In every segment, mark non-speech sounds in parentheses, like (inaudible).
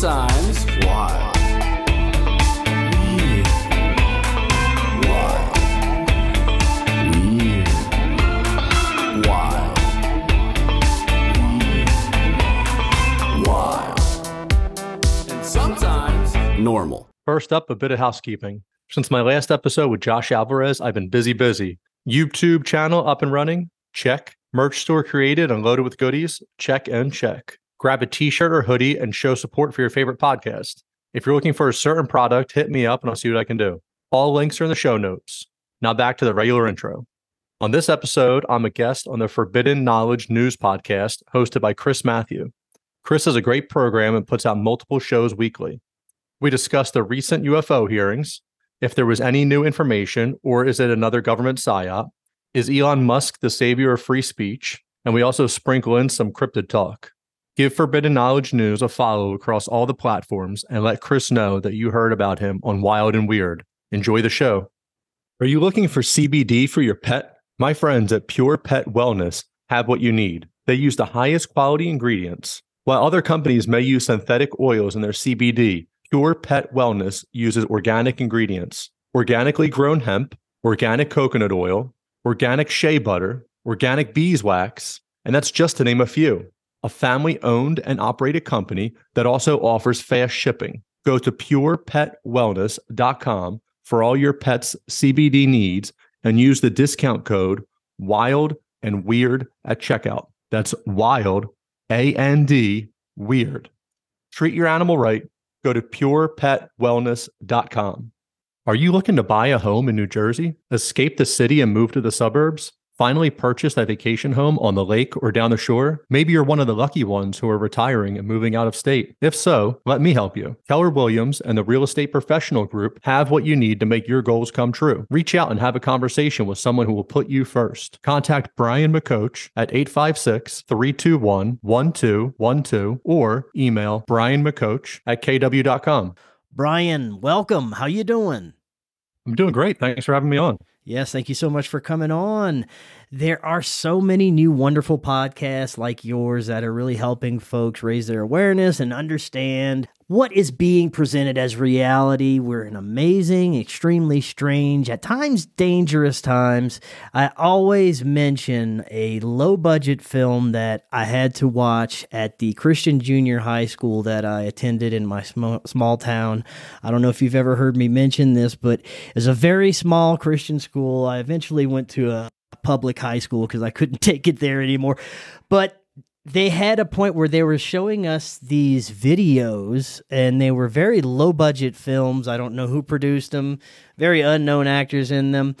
Sometimes wild. Weird. Wild. Weird. Wild. Weird. Wild. And sometimes normal. First up, a bit of housekeeping. Since my last episode with Josh Alvarez, I've been busy, busy. YouTube channel up and running? Check. Merch store created and loaded with goodies? Check and check. Grab a t shirt or hoodie and show support for your favorite podcast. If you're looking for a certain product, hit me up and I'll see what I can do. All links are in the show notes. Now back to the regular intro. On this episode, I'm a guest on the Forbidden Knowledge News podcast hosted by Chris Mathieu. Chris has a great program and puts out multiple shows weekly. We discussed the recent UFO hearings, if there was any new information, or is it another government psyop? Is Elon Musk the savior of free speech? And we also sprinkle in some cryptid talk. Give Forbidden Knowledge News a follow across all the platforms and let Chris know that you heard about him on Wild and Weird. Enjoy the show. Are you looking for CBD for your pet? My friends at Pure Pet Wellness have what you need. They use the highest quality ingredients. While other companies may use synthetic oils in their CBD, Pure Pet Wellness uses organic ingredients organically grown hemp, organic coconut oil, organic shea butter, organic beeswax, and that's just to name a few. A family owned and operated company that also offers fast shipping. Go to purepetwellness.com for all your pet's CBD needs and use the discount code WILD and WEIRD at checkout. That's WILD, A N D, WEIRD. Treat your animal right. Go to purepetwellness.com. Are you looking to buy a home in New Jersey, escape the city and move to the suburbs? Finally purchase a vacation home on the lake or down the shore? Maybe you're one of the lucky ones who are retiring and moving out of state. If so, let me help you. Keller Williams and the Real Estate Professional Group have what you need to make your goals come true. Reach out and have a conversation with someone who will put you first. Contact Brian McCoach at 856 321 1212 or email Brian McCoach at kw.com. Brian, welcome. How you doing? I'm doing great. Thanks for having me on. Yes, thank you so much for coming on. There are so many new wonderful podcasts like yours that are really helping folks raise their awareness and understand what is being presented as reality. We're in amazing, extremely strange, at times dangerous times. I always mention a low budget film that I had to watch at the Christian junior high school that I attended in my small, small town. I don't know if you've ever heard me mention this, but it's a very small Christian school. I eventually went to a public high school because I couldn't (laughs) take it there anymore. But they had a point where they were showing us these videos and they were very low budget films. I don't know who produced them, very unknown actors in them.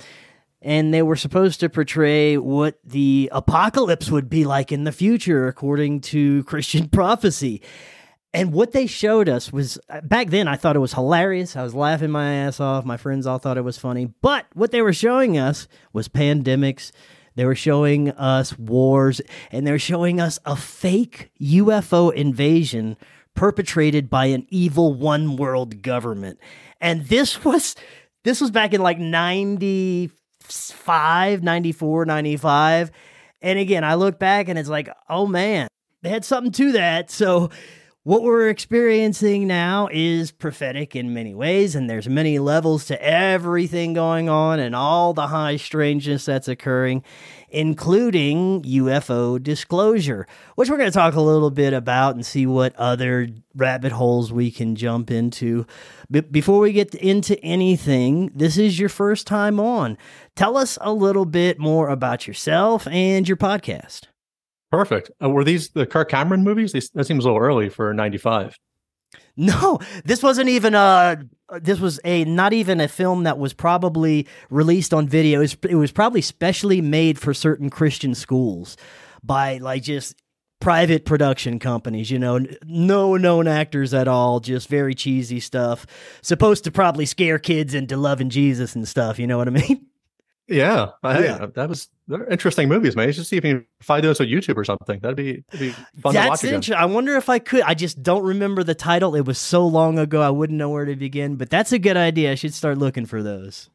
And they were supposed to portray what the apocalypse would be like in the future, according to Christian (laughs) prophecy. And what they showed us was uh, back then, I thought it was hilarious. I was laughing my ass off. My friends all thought it was funny. But what they were showing us was pandemics. They were showing us wars, and they were showing us a fake UFO invasion perpetrated by an evil one world government. And this (laughs) was this was back in like 95, 94, 95. And again, I look back and it's like, oh man, they had something to that. So what we're experiencing now is prophetic in many ways, and there's many levels to everything going on and all the high strangeness that's occurring, including UFO disclosure, which we're going to talk a little bit about and see what other rabbit holes we can jump into. But before we get into anything, this is your first time on. Tell us a little bit more about yourself and your podcast. Perfect. Uh, were these the Kirk Cameron movies? That seems a little early for 95. No, this wasn't even a. This was a not even a film that was probably released on video. It was, it was probably specially made for certain Christian schools by like just private production companies, you know, no known actors at all, just very cheesy stuff. Supposed to probably scare kids into loving Jesus and stuff, you know what I mean? (laughs) Yeah, I- Yeah. Uh, that was they're interesting movies, man. You should see if you can find those on YouTube or something. That'd be, be fun to That's watch again. I wonder if I could. I just don't remember the title. It was so long ago, I wouldn't know where to begin. But that's a good idea. I should start looking for those.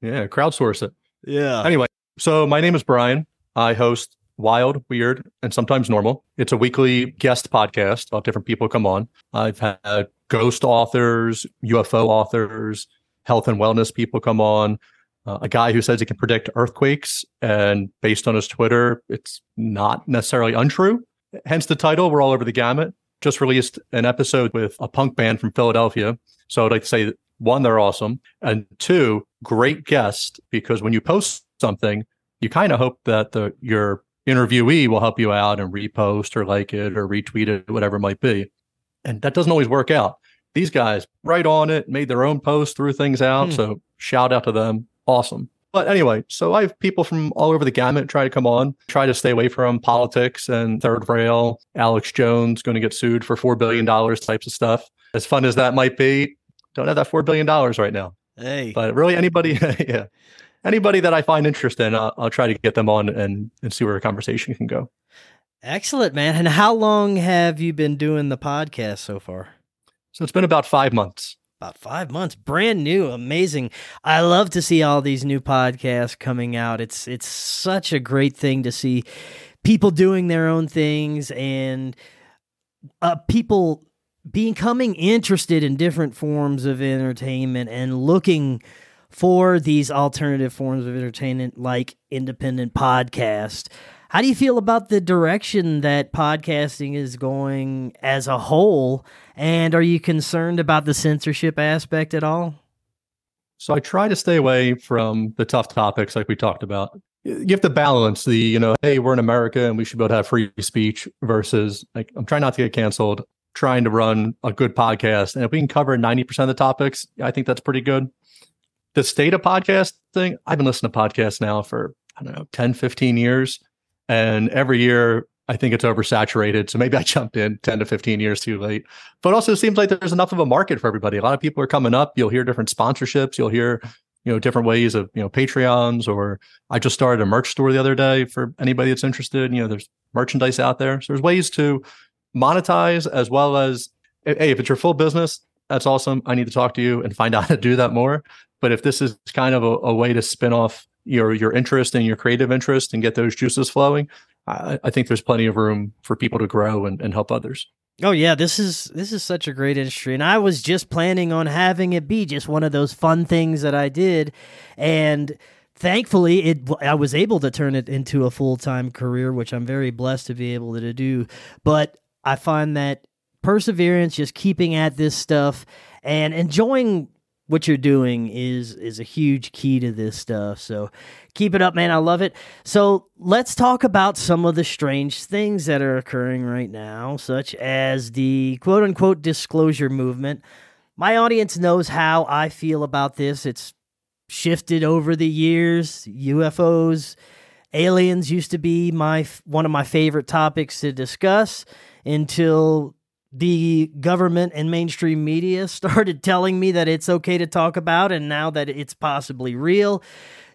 Yeah, crowdsource it. Yeah. Anyway, so my name is Brian. I host Wild, Weird, and Sometimes Normal. It's a weekly guest podcast. Have different people come on. I've had ghost authors, UFO authors, health and wellness people come on. Uh, a guy who says he can predict earthquakes, and based on his Twitter, it's not necessarily untrue. Hence the title. We're all over the gamut. Just released an episode with a punk band from Philadelphia. So I'd like to say one, they're awesome, and two, great guest because when you post something, you kind of hope that the your interviewee will help you out and repost or like it or retweet it, whatever it might be. And that doesn't always work out. These guys right on it, made their own post, threw things out. Hmm. So shout out to them. Awesome. But anyway, so I have people from all over the gamut try to come on, try to stay away from politics and third rail. Alex Jones going to get sued for $4 billion types of stuff. As fun as that might be, don't have that $4 billion right now. Hey. But really, anybody, (laughs) yeah, anybody that I find interest in, I'll, I'll try to get them on and, and see where a conversation can go. Excellent, man. And how long have you been doing the podcast so far? So it's been about five months. About five months, brand new, amazing. I love to see all these new podcasts coming out. It's it's such a great thing to see people doing their own things and uh, people becoming interested in different forms of entertainment and looking for these alternative forms of entertainment like independent podcast. How do you feel about the direction that podcasting is going as a whole? And are you concerned about the censorship aspect at all? So I try to stay away from the tough topics like we talked about. You have to balance the, you know, hey, we're in America and we should be able to have free speech versus like I'm trying not to get canceled, trying to run a good podcast. And if we can cover 90% of the topics, I think that's pretty good. The state of podcasting, I've been listening to podcasts now for, I don't know, 10, 15 years. And every year I think it's oversaturated. So maybe I (laughs) jumped in 10 to 15 years too late. But also it seems like there's enough of a market for everybody. A lot of people are coming up. You'll hear different sponsorships. You'll hear, you know, different ways of, you know, Patreons or I just started a merch store the other day for anybody that's interested. You know, there's merchandise out there. So there's ways to monetize as well as hey, if it's your full business, that's awesome. I need to talk to you and find (laughs) out how to do that more. But if this is kind of a, a way to spin off your your interest and your creative interest and get those juices flowing, I, I think there's plenty of room for people to grow and, and help others. Oh yeah, this is this is such a great industry, and I was just planning on having it be just one of those fun things that I did, and thankfully it I was able to turn it into a full time career, which I'm very blessed to be able to do. But I find that perseverance, just keeping at this stuff, and enjoying what you're doing is is a huge key to this stuff. So keep it up, man. I love it. So let's talk about some of the strange things that are occurring right now, such as the quote unquote disclosure movement. My audience knows how I feel about this. It's shifted over the years. UFOs, aliens used to be my one of my favorite topics to discuss until the government and mainstream media (laughs) started telling me that it's okay to talk about and now that it's possibly real.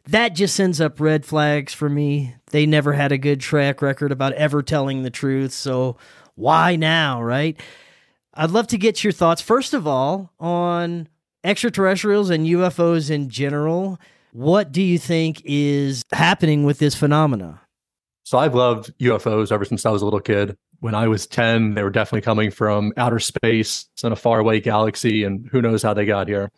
That just sends up red flags for me. They never had a good track record about ever telling the truth so why now right? I'd love to get your thoughts. First of all on extraterrestrials and ufos in general what do you think is happening with this phenomena? So I've loved UFOs ever since I was a little kid. When I was 10, they were definitely coming from outer space and a faraway galaxy, and who knows how they got here.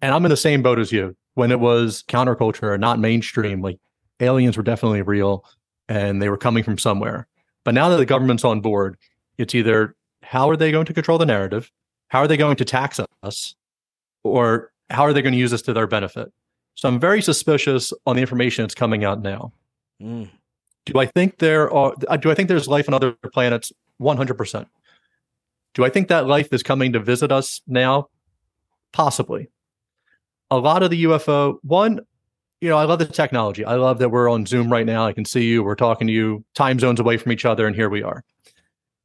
And I'm in the same boat as you. When it was counterculture, not mainstream, like aliens were definitely real and they were coming from somewhere. But now that the government's on board, it's either how are they going to control the narrative? How are they going to tax us? Or how are they going to use this to their benefit? So I'm very suspicious on the information that's coming out now. Mm. Do I think there are? uh, Do I think there's life on other planets? One hundred percent. Do I think that life is coming to visit us now? Possibly. A lot of the UFO one, you know, I love the technology. I love that we're on Zoom right now. I can see you. We're talking to you, time zones away from each other, and here we are.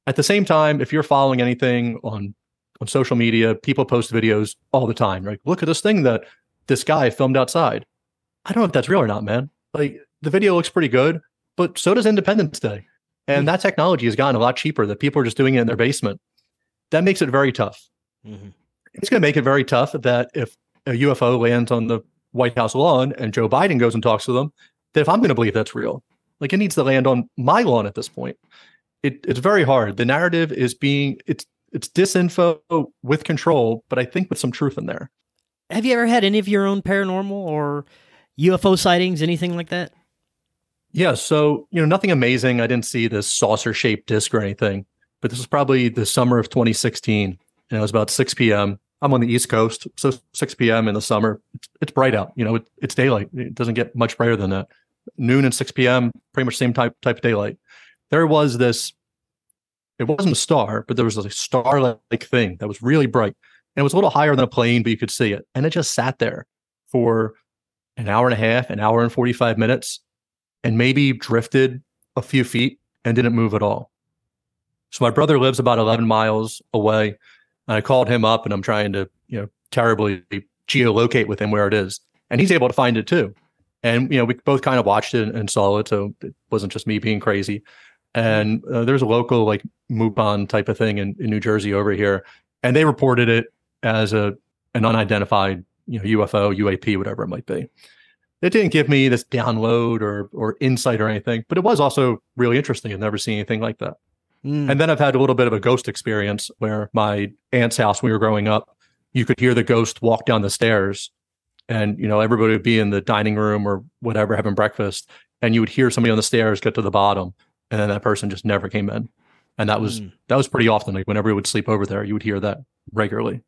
At the same time, if you're following anything on on social media, people post videos all the time. Like, look at this thing that this guy filmed outside. I don't know if that's real or not, man. Like the video looks pretty good, but so does Independence Day. And that technology has gotten a lot cheaper that people are just doing it in their basement. That makes it very tough. Mhm. It's going to make it very tough that if a UFO lands on the White House lawn and Joe Biden goes and talks to them, that if I'm going to believe that's real, like it needs to land on my lawn at this point. It, it's very hard. The narrative is being it's it's disinfo with control, but I think with some truth in there. Have you ever had any of your own paranormal or UFO sightings, anything like that? Yeah, so you know, nothing amazing. I didn't see this saucer shaped disc or anything, but this was probably the summer of 2016, and it was about 6 p.m. I'm on the East Coast, so 6 p.m. in the summer, it's, it's bright out. You know, it, it's daylight. It doesn't get much brighter than that. Noon and 6 p.m. pretty much same type type of daylight. There was this. It wasn't a star, but there was a star-like thing that was really bright, and it was a little higher than a plane, but you could see it, and it just sat there for an hour and a half, an hour and 45 minutes, and maybe drifted a few feet and didn't move at all. So my brother lives about 11 miles away. And I called him up and I'm trying to, you know, terribly geolocate with him where it is. And he's able to find it too. And, you know, we both kind of watched it and saw it. So it wasn't just me being crazy. And uh, there's a local like MUFON type of thing in, in New Jersey over here. And they reported it as a an unidentified, you know, UFO, UAP, whatever it might be it didn't give me this download or or insight or anything, but it was also really interesting. I've never seen anything like that. Mm. And then I've had a little bit of a ghost experience where my aunt's house when we were growing up, you could hear the ghost walk down the stairs, and you know everybody would be in the dining room or whatever having breakfast, and you would hear somebody on the stairs get to the bottom, and then that person just never came in, and that was Mm. that was pretty often. Like whenever we would sleep over there, you would hear that regularly.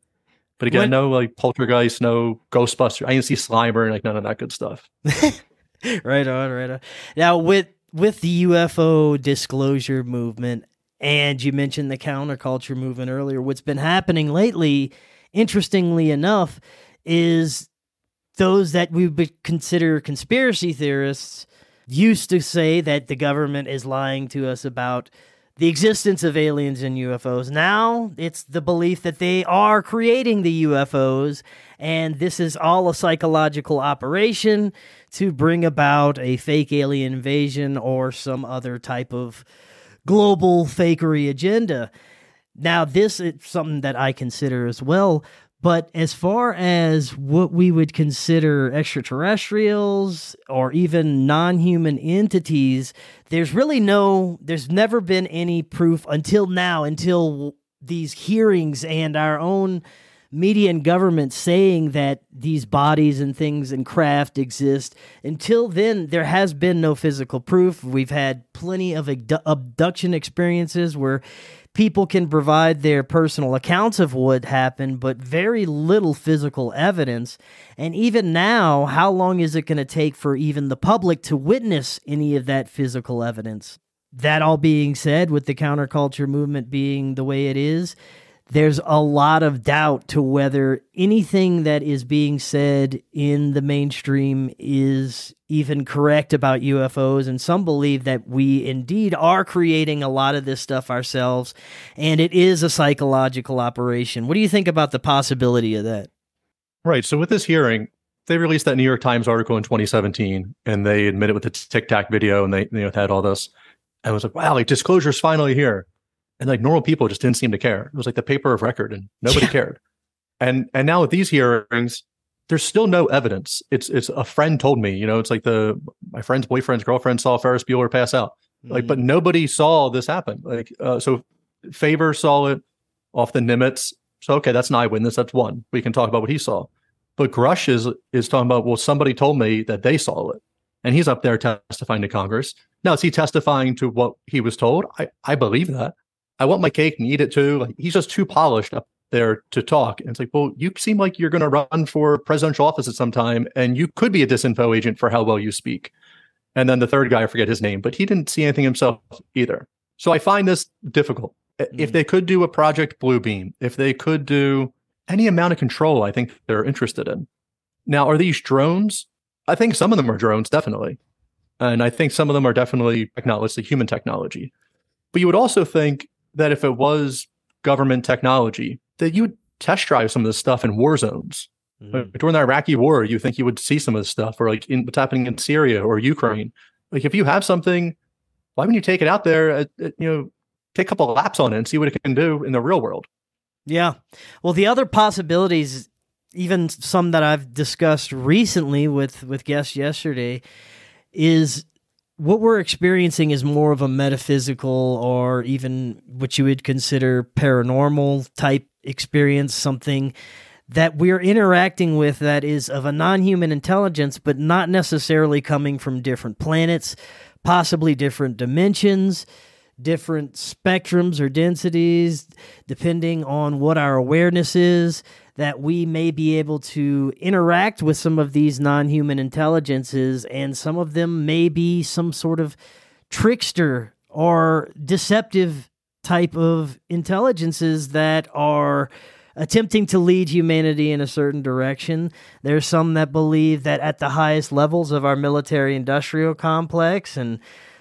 But again, no like poltergeist, no Ghostbuster. I didn't see Slimer, like none of that good stuff. (laughs) right on, right on. Now with with the UFO disclosure movement, and you mentioned the counterculture movement earlier. What's been happening lately, interestingly enough, is those that we would consider conspiracy theorists used to say that the government is lying to us about the existence of aliens and UFOs. Now it's the belief that they are creating the UFOs, and this is all a psychological operation to bring about a fake alien invasion or some other type of global fakery agenda. Now, this is something that I consider as well. But as far as what we would consider extraterrestrials or even non human entities, there's really no, there's never been any proof until now, until these hearings and our own media and government saying that these bodies and things and craft exist. Until then, there has been no physical proof. We've had plenty of abduction experiences where people can provide their personal accounts of what happened, but very little physical evidence. And even now, how long is it going to take for even the public to witness any of that physical evidence? That all being said, with the counterculture movement being the way it is, there's a lot of doubt to whether anything that is being said in the mainstream is even correct about UFOs. And some believe that we indeed are creating a lot of this stuff ourselves, and it is a psychological operation. What do you think about the possibility of that? Right. So with this hearing, they released that New York Times article in 2017, and they admitted with the Tic Tac video, and they you know had all this, and it was like, wow, like disclosure's finally here, and like normal people just didn't seem to care. It was like the paper of record, and nobody Yeah. cared. And and now with these hearings, there's still no evidence. It's it's a friend told me, you know, it's like the my friend's boyfriend's girlfriend saw Ferris Bueller pass out, like, but nobody saw this happen. Like, uh, so Fravor saw it off the Nimitz. So okay, that's an eyewitness. That's one. We can talk about what he saw. But Grusch is is talking about well, somebody told me that they saw it, and he's up there testifying to Congress. Now, is he testifying to what he was told? I I believe that. I want my cake and eat it too. Like he's just too polished up there to talk. And it's like, well, you seem like you're going to run for presidential office at some time, and you could be a disinfo agent for how well you speak. And then the third guy, I forget his name, but he didn't see anything himself either. So I find this difficult. If Mm. they could do a Project Blue Beam, if they could do any amount of control, I think they're interested in. Now, are these drones? I think some of them are drones, definitely. And I think some of them are definitely technology, human technology. But you would also think that if it was government technology, that you would test drive some of this stuff in war zones. Mm. Like, during the Iraqi war, you think you would see some of this stuff, or like in what's happening in Syria or Ukraine. Like if you have something, why wouldn't you take it out there? At, at, you know, take a couple of laps on it and see what it can do in the real world. Yeah. Well, the other possibilities, even some that I've discussed recently with with guests yesterday, is what we're experiencing is more of a metaphysical or even what you would consider paranormal type experience, something that we're interacting with that is of a non human intelligence, but not necessarily coming from different planets, possibly different dimensions, different spectrums or densities, depending on what our awareness is, that we may be able to interact with some of these non human intelligences, and some of them may be some sort of trickster or deceptive type of intelligences that are attempting to lead humanity in a certain direction. There's some that believe that at the highest levels of our military industrial complex and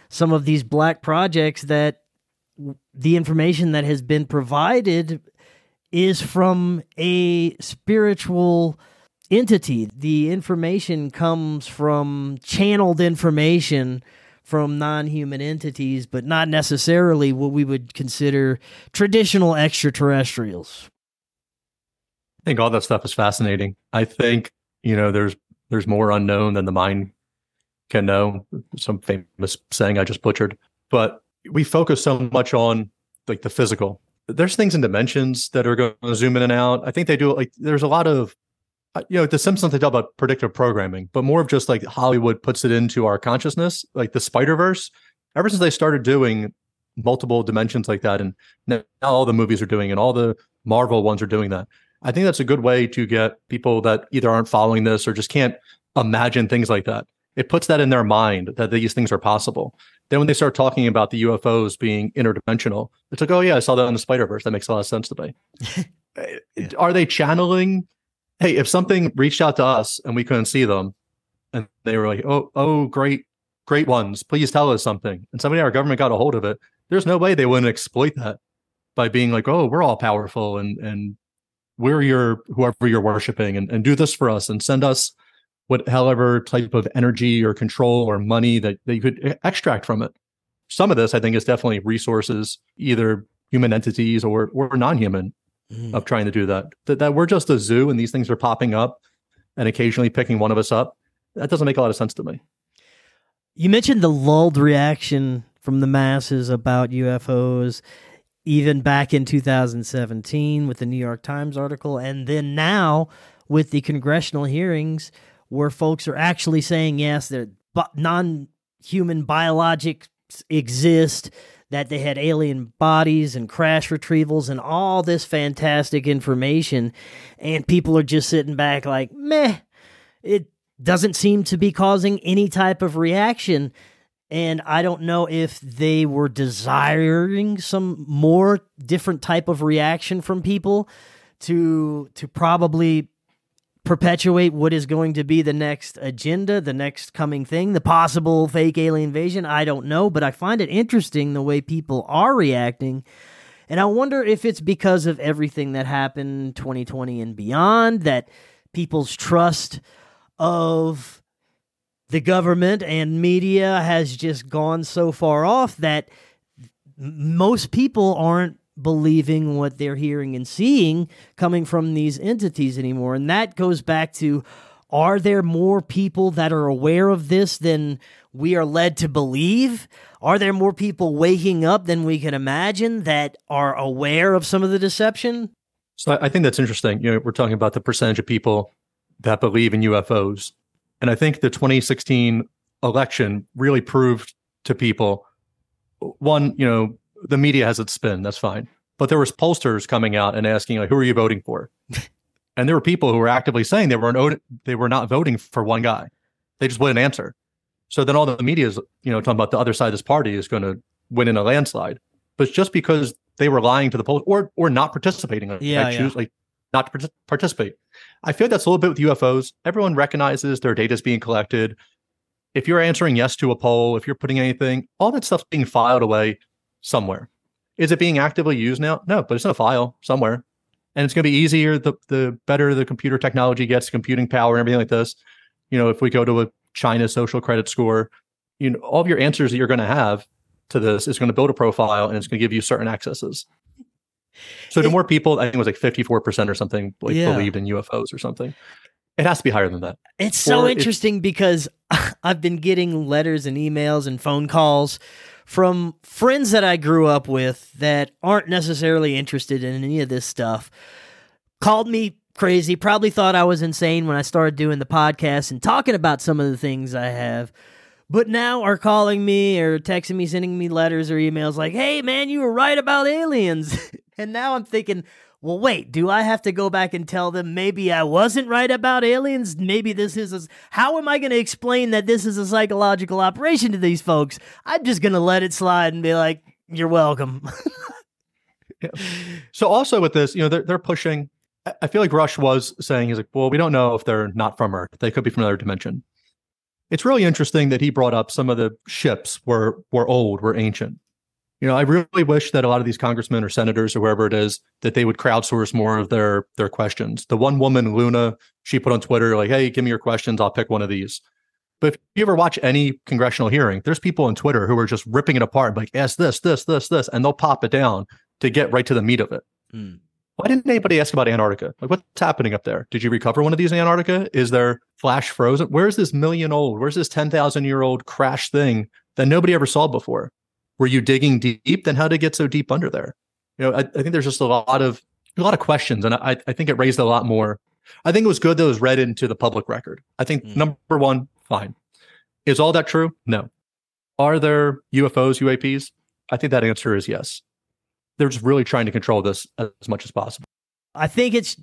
some of these black projects that the information that has been provided is from a spiritual entity. The information comes from channeled information from non human entities, but not necessarily what we would consider traditional extraterrestrials. I think all that stuff is fascinating. I think you know there's there's more unknown than the mind can know. Some famous saying I just butchered, but we focus so much on like the physical. There's things in dimensions that are going to zoom in and out. I think they do like there's a lot of uh, you know the Simpsons they talk about predictive programming, but more of just like Hollywood puts it into our consciousness, like the Spider Verse. Ever since they started doing multiple dimensions like that, and now all the movies are doing, and all the Marvel ones are doing that. I think that's a good way to get people that either aren't following this or just can't imagine things like that. It puts that in their mind that these things are possible. Then when they start talking about the UFOs being interdimensional, it's like, oh yeah, I saw that in the Spider Verse. That makes a lot of sense to me. (laughs) yeah. Are they channeling? Hey, if something reached out to us and we couldn't see them, and they were like, oh, oh, great, great ones, please tell us something, and somebody in our government got a hold of it, there's no way they wouldn't exploit that by being like, oh, we're all powerful and and we're your whoever you're worshiping and, and do this for us and send us what however type of energy or control or money that, that you could extract from it. Some of this I think is definitely resources, either human entities or or non-human mm. of trying to do that. that. That we're just a zoo and these things are popping up and occasionally picking one of us up. That doesn't make a lot of sense to me. You mentioned the lulled reaction from the masses about UFOs even back in 2017 with the New York Times article, and then now with the congressional hearings where folks are actually saying yes, that non-human biologics exist, that they had alien bodies and crash retrievals and all this fantastic information, and people are just sitting back like, meh, it doesn't seem to be causing any type of reaction. And I don't know if they were desiring some more different type of reaction from people to to probably perpetuate what is going to be the next agenda, the next coming thing, the possible fake alien invasion. I don't know, but I find it interesting the way people are reacting. And I wonder if it's because of everything that happened 2020 and beyond that people's trust of the government and media has just gone so far off that most people aren't believing what they're hearing and seeing coming from these entities anymore. And that goes back to are there more people that are aware of this than we are led to believe? Are there more people waking up than we can imagine that are aware of some of the deception? So I think that's interesting. You know, we're talking about the percentage of people that believe in UFOs. And I think the 2016 election really proved to people one, you know, the media has its spin, that's fine. But there was pollsters coming out and asking, like, who are you voting for? (laughs) and there were people who were actively saying they weren't they were not voting for one guy. They just wouldn't answer. So then all the media is, you know, talking about the other side of this party is going to win in a landslide. But just because they were lying to the poll or or not participating, yeah, I choose yeah. like not to participate. I feel that's a little bit with UFOs. Everyone recognizes their data is being collected. If you're answering yes to a poll, if you're putting anything, all that stuff's being filed away somewhere. Is it being actively used now? No, but it's in a file somewhere. And it's going to be easier the the better the computer technology gets, computing power and everything like this. You know, if we go to a China social credit score, you know, all of your answers that you're going to have to this is going to build a profile and it's going to give you certain accesses. So the more people, I think it was like 54% or something, like Yeah. believed in UFOs or something. It has to be higher than that. It's so Or interesting because (laughs) I've been getting letters and emails and phone calls from friends that I grew up with that aren't necessarily interested in any of this stuff. Called me crazy, probably thought I was insane when I started doing the podcast and talking about some of the things I have. But now are calling me or texting me, sending me letters or emails like, hey, man, you were right about aliens. (laughs) and now I'm thinking, well, wait, do I have to go back and tell them maybe I wasn't right about aliens? Maybe this is a. How am I going to explain that this is a psychological operation to these folks? I'm just going to let it slide and be like, you're welcome. (laughs) So also with this, you know, they're, they're pushing. I- feel like Grusch was saying, he's like, well, we don't know if they're not from Earth. They could be from another dimension. It's really interesting that he brought up some of the ships were were old, were ancient. You know, I really wish that a lot of these congressmen or senators or whoever it is that they would crowdsource more of their their questions. The one woman, Luna, she put on Twitter like, "Hey, give me your questions. I'll pick one of these." But if you ever watch any congressional hearing, there's people on Twitter who are just ripping it apart, like, "Ask this, this, this, this," and they'll pop it down to get right to the meat of it. Hmm. Why didn't anybody ask about Antarctica? Like, what's happening up there? Did you recover one of these in Antarctica? Is there flash frozen? Where's this million old? Where's this 10,000 year old crash thing that nobody ever saw before? Were you digging deep? Then how did it get so deep under there? You know, I, I think there's just a lot of a lot of questions, and I, I think it raised a lot more. I think it was good that it was read into the public record. I think Mm. number one, fine. Is all that true? No. Are there UFOs, UAPs? I think that answer is yes. They're just really trying to control this as much as possible. I think it's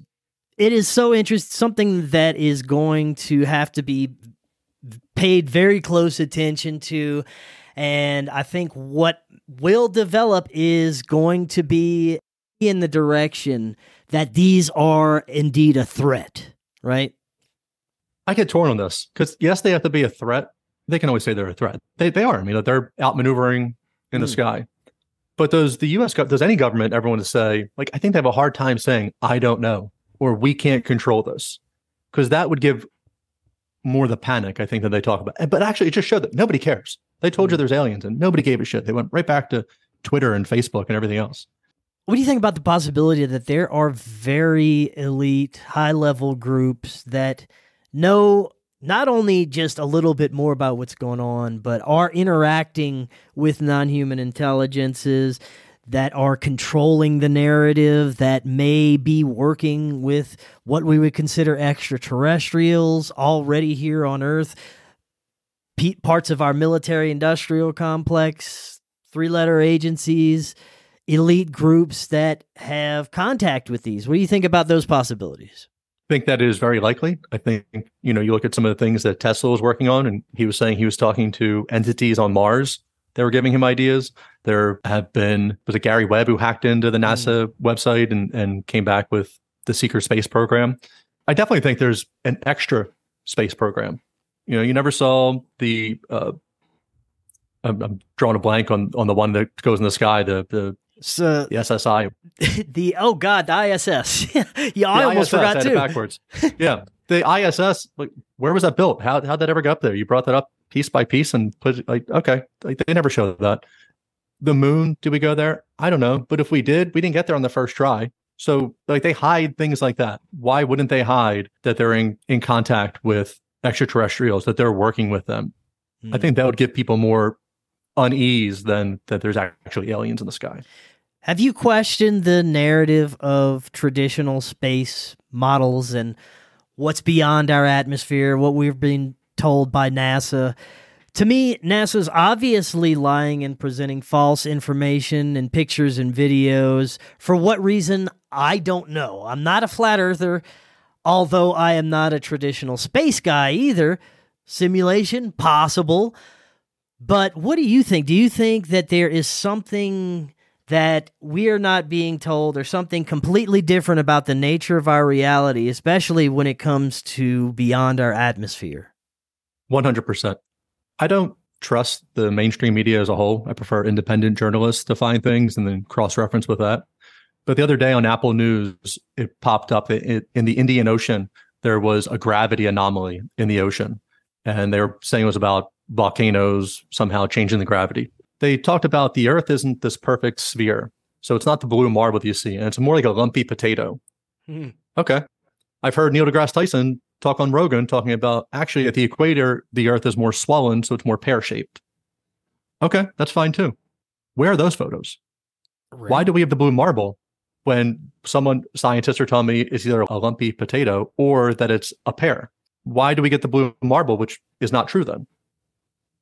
it is so interesting something that is going to have to be paid very close attention to and I think what will develop is going to be in the direction that these are indeed a threat, right? I get torn on this because yes, they have to be a threat. They can always say they're a threat. They they are. I mean, they're outmaneuvering in the Hmm. sky. But does the U.S. does any government ever want to say like I think they have a hard time saying I don't know or we can't control this because that would give more the panic I think that they talk about. But actually, it just showed that nobody cares. They told you hmm. there's aliens and nobody gave a shit. They went right back to Twitter and Facebook and everything else. What do you think about the possibility that there are very elite, high level groups that know not only just a little bit more about what's going on, but are interacting with non human intelligences that are controlling the narrative, that may be working with what we would consider extraterrestrials already here on Earth? Pe- Parts of our military industrial complex, three letter agencies, elite groups that have contact with these. What do you think about those possibilities? I think that is very likely. I think, you know, you look at some of the things that Tesla was working on, and he was saying he was talking to entities on Mars. They were giving him ideas. There have been, was it Gary Webb who hacked into the NASA mm. website and, and came back with the secret space program? I definitely think there's an extra space program. You know, you never saw the, uh, I'm, I'm drawing a blank on, on the one that goes in the sky, the, the, So the SSI (laughs) the oh god, the ISS. (laughs) yeah, I The almost ISS, I forgot too. backwards. (laughs) yeah, the ISS. Like, where was that built? How how'd that ever get up there? You brought that up piece by piece and put like okay. Like they never showed that. The moon. Did we go there? I don't know. But if we did, we didn't get there on the first try. So like they hide things like that. Why wouldn't they hide that they're in in contact with extraterrestrials? That they're working with them? I Hmm. think that would give people more unease than that there's actually aliens in the sky. Have you questioned the narrative of traditional space models and what's beyond our atmosphere, what we've been told by NASA? To me, NASA's obviously lying and presenting false information and pictures and videos. For what reason, I don't know. I'm not a flat earther, although I am not a traditional space guy either. Simulation, possible. But what do you think? Do you think that there is something that we are not being told or something completely different about the nature of our reality, especially when it comes to beyond our atmosphere. 100%. I don't trust the mainstream media as a whole. I prefer independent journalists to find things and then cross reference with that. But the other day on Apple News, it popped up that in the Indian Ocean, there was a gravity anomaly in the ocean. And they were saying it was about volcanoes somehow changing the gravity. They talked about the Earth isn't this perfect sphere. So it's not the blue marble you see, and it's more like a lumpy potato. Hmm. Okay. I've heard Neil deGrasse Tyson talk on Rogan talking about actually at the equator, the Earth is more swollen, so it's more pear shaped. Okay, that's fine too. Where are those photos? Why do we have the blue marble when someone scientists are telling me it's either a lumpy potato or that it's a pear? Why do we get the blue marble, which is not true then?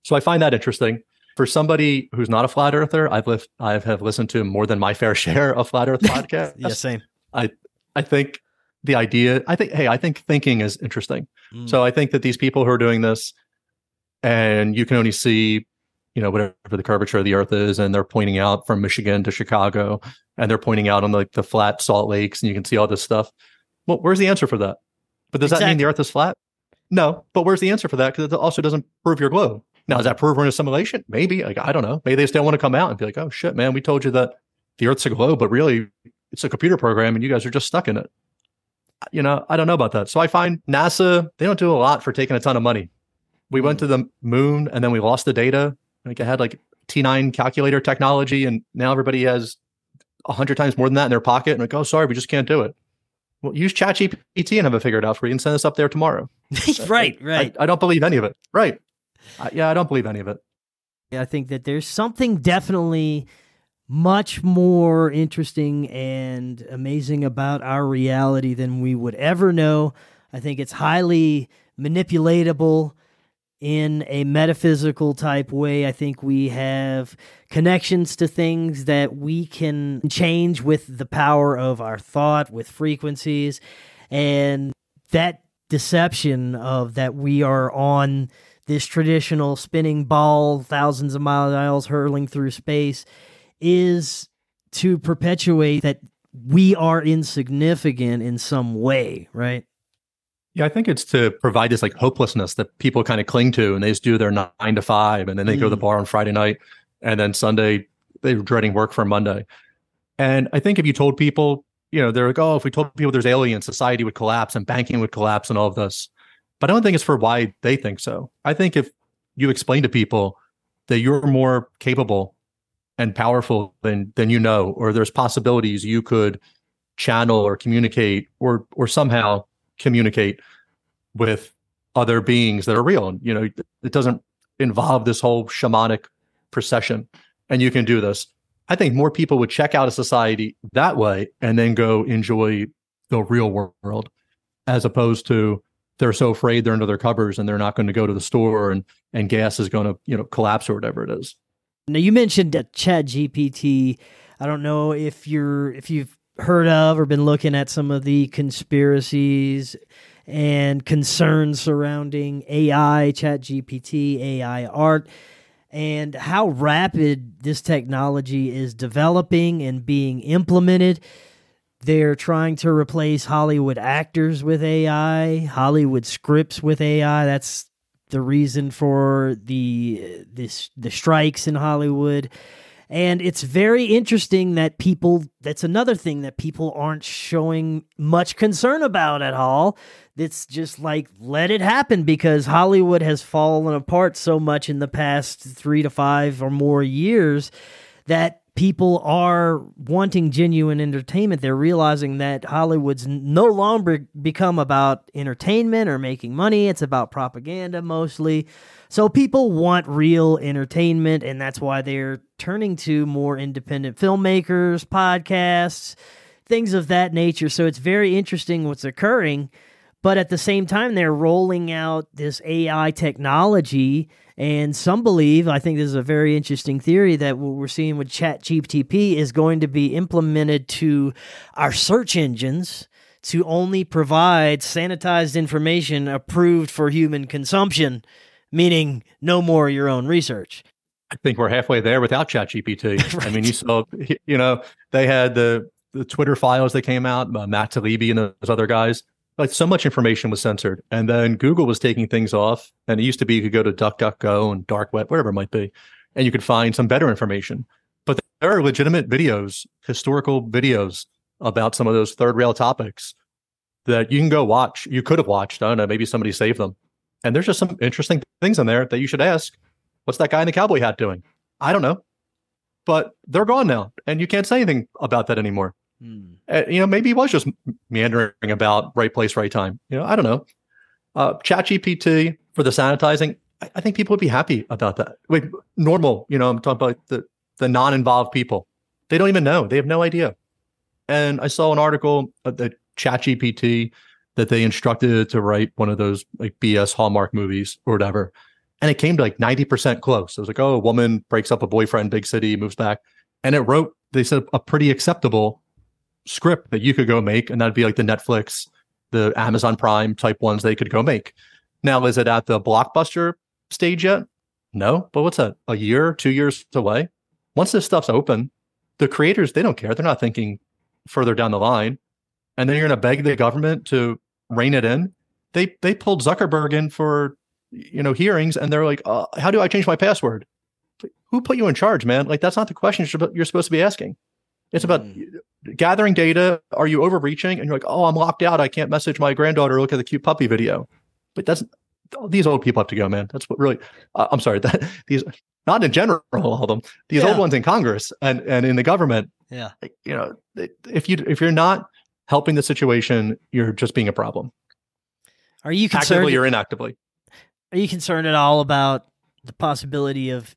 So I find that interesting. For somebody who's not a flat earther, I've lived, I have listened to more than my (laughs) fair share of flat earth (laughs) podcasts. yeah, same. I I think the idea, I think, hey, I think thinking is interesting. Mm. So I think that these people who are doing this, and you can only see, you know, whatever the curvature of the earth is, and they're pointing out from Michigan to Chicago, and they're pointing out on like the flat salt lakes, and you can see all this stuff. Well, where's the answer for that? But does that mean the earth is flat? No. But where's the answer for that? Because it also doesn't prove your globe. Now, does that prove we're in a simulation? Maybe. Like, I don't know. Maybe they still want to come out and be like, oh shit, man, we told you that the earth's a globe, but really it's a computer program and you guys are just stuck in it. You know, I don't know about that. So I find NASA, they don't do a lot for taking a ton of money. We went hmm. to the moon and then we lost the data. Like I had like T9 calculator technology and now everybody has a hundred times more than that in their pocket. And like, oh, sorry, we just can't do it. Well, use ChatGPT and have it figured out for you and send us up there tomorrow. (laughs) right, I- right. I, don't believe any of it. Right. I, yeah, I don't believe any of it. Yeah, I think that there's something definitely much more interesting and amazing about our reality than we would ever know. I think it's highly manipulatable in a metaphysical type way. I think we have connections to things that we can change with the power of our thought, with frequencies. And that deception of that we are on this traditional spinning ball, thousands of miles hurling through space, is to perpetuate that we are insignificant in some way, right? Yeah, I think it's to provide this like hopelessness that people kind of cling to and they just do their nine to five and then they go to the Mm. bar on Friday night and then Sunday they're dreading work for Monday. And I think if you told people, you know, they're like, oh, if we told people there's aliens, society would collapse and banking would collapse and all of this. But I don't think it's for why they think so. I think if you explain to people that you're more capable and powerful than than you know, or there's possibilities you could channel or communicate or or somehow communicate with other beings that are real. And, you know, it doesn't involve this whole shamanic procession. And you can do this. I think more people would check out a society that way and then go enjoy the real world as opposed to they're so afraid they're under their covers and they're not going to go to the store and and gas is going to, you know, collapse or whatever it is. Now you mentioned Chat GPT. I don't know if you're if you've heard of or been looking at some of the conspiracies and concerns surrounding AI, Chat GPT, AI art, and how rapid this technology is developing and being implemented. They're trying to replace Hollywood actors with AI, Hollywood scripts with AI. That's the reason for the this the strikes in Hollywood. And it's very interesting that people that's another thing that people aren't showing much concern about at all. It's just like let it happen because Hollywood has fallen apart so much in the past 3 to 5 or more years that people are wanting genuine entertainment. They're realizing that Hollywood's no longer become about entertainment or making money. It's about propaganda mostly. So people want real entertainment, and that's why they're turning to more independent filmmakers, podcasts, things of that nature. So it's very interesting what's occurring. But at the same time, they're rolling out this AI technology. And some believe, I think this is a very interesting theory, that what we're seeing with ChatGPT is going to be implemented to our search engines to only provide sanitized information approved for human consumption, meaning no more your own research. I think we're halfway there without ChatGPT. (laughs) right. I mean, you saw, you know, they had the the Twitter files that came out, uh, Matt Taibbi and those other guys. Like so much information was censored, and then Google was taking things off. And it used to be you could go to DuckDuckGo and Dark Web, whatever it might be, and you could find some better information. But there are legitimate videos, historical videos about some of those third rail topics that you can go watch. You could have watched. I don't know. Maybe somebody saved them. And there's just some interesting things in there that you should ask. What's that guy in the cowboy hat doing? I don't know. But they're gone now, and you can't say anything about that anymore. Hmm. Uh, you know, maybe he was just meandering about right place, right time. You know, I don't know. Uh, ChatGPT for the sanitizing, I, I, think people would be happy about that. Like normal, you know, I'm talking about the the non-involved people. They don't even know. They have no idea. And I saw an article that ChatGPT that they instructed to write one of those like BS Hallmark movies or whatever. And it came to like 90% close. It was like, oh, a woman breaks up a boyfriend, big city, moves back. And it wrote, they said, a pretty acceptable script that you could go make, and that'd be like the Netflix, the Amazon Prime type ones they could go make. Now, is it at the blockbuster stage yet? No, but what's that? A year, two years away? Once this stuff's open, the creators they don't care. They're not thinking further down the line, and then you're going to beg the government to rein it in. They they pulled Zuckerberg in for you know hearings, and they're like, uh, "How do I change my password?" Who put you in charge, man? Like that's not the question you're supposed to be asking. It's about mm. gathering data. Are you overreaching? And you're like, oh, I'm locked out. I can't message my granddaughter. Look at the cute puppy video. But that's these old people have to go, man. That's what really. Uh, I'm sorry (laughs) that these not in general, (laughs) all of them. These yeah. old ones in Congress and and in the government. Yeah, you know, if you if you're not helping the situation, you're just being a problem. Are you concerned? Actively or inactively? Are you concerned at all about the possibility of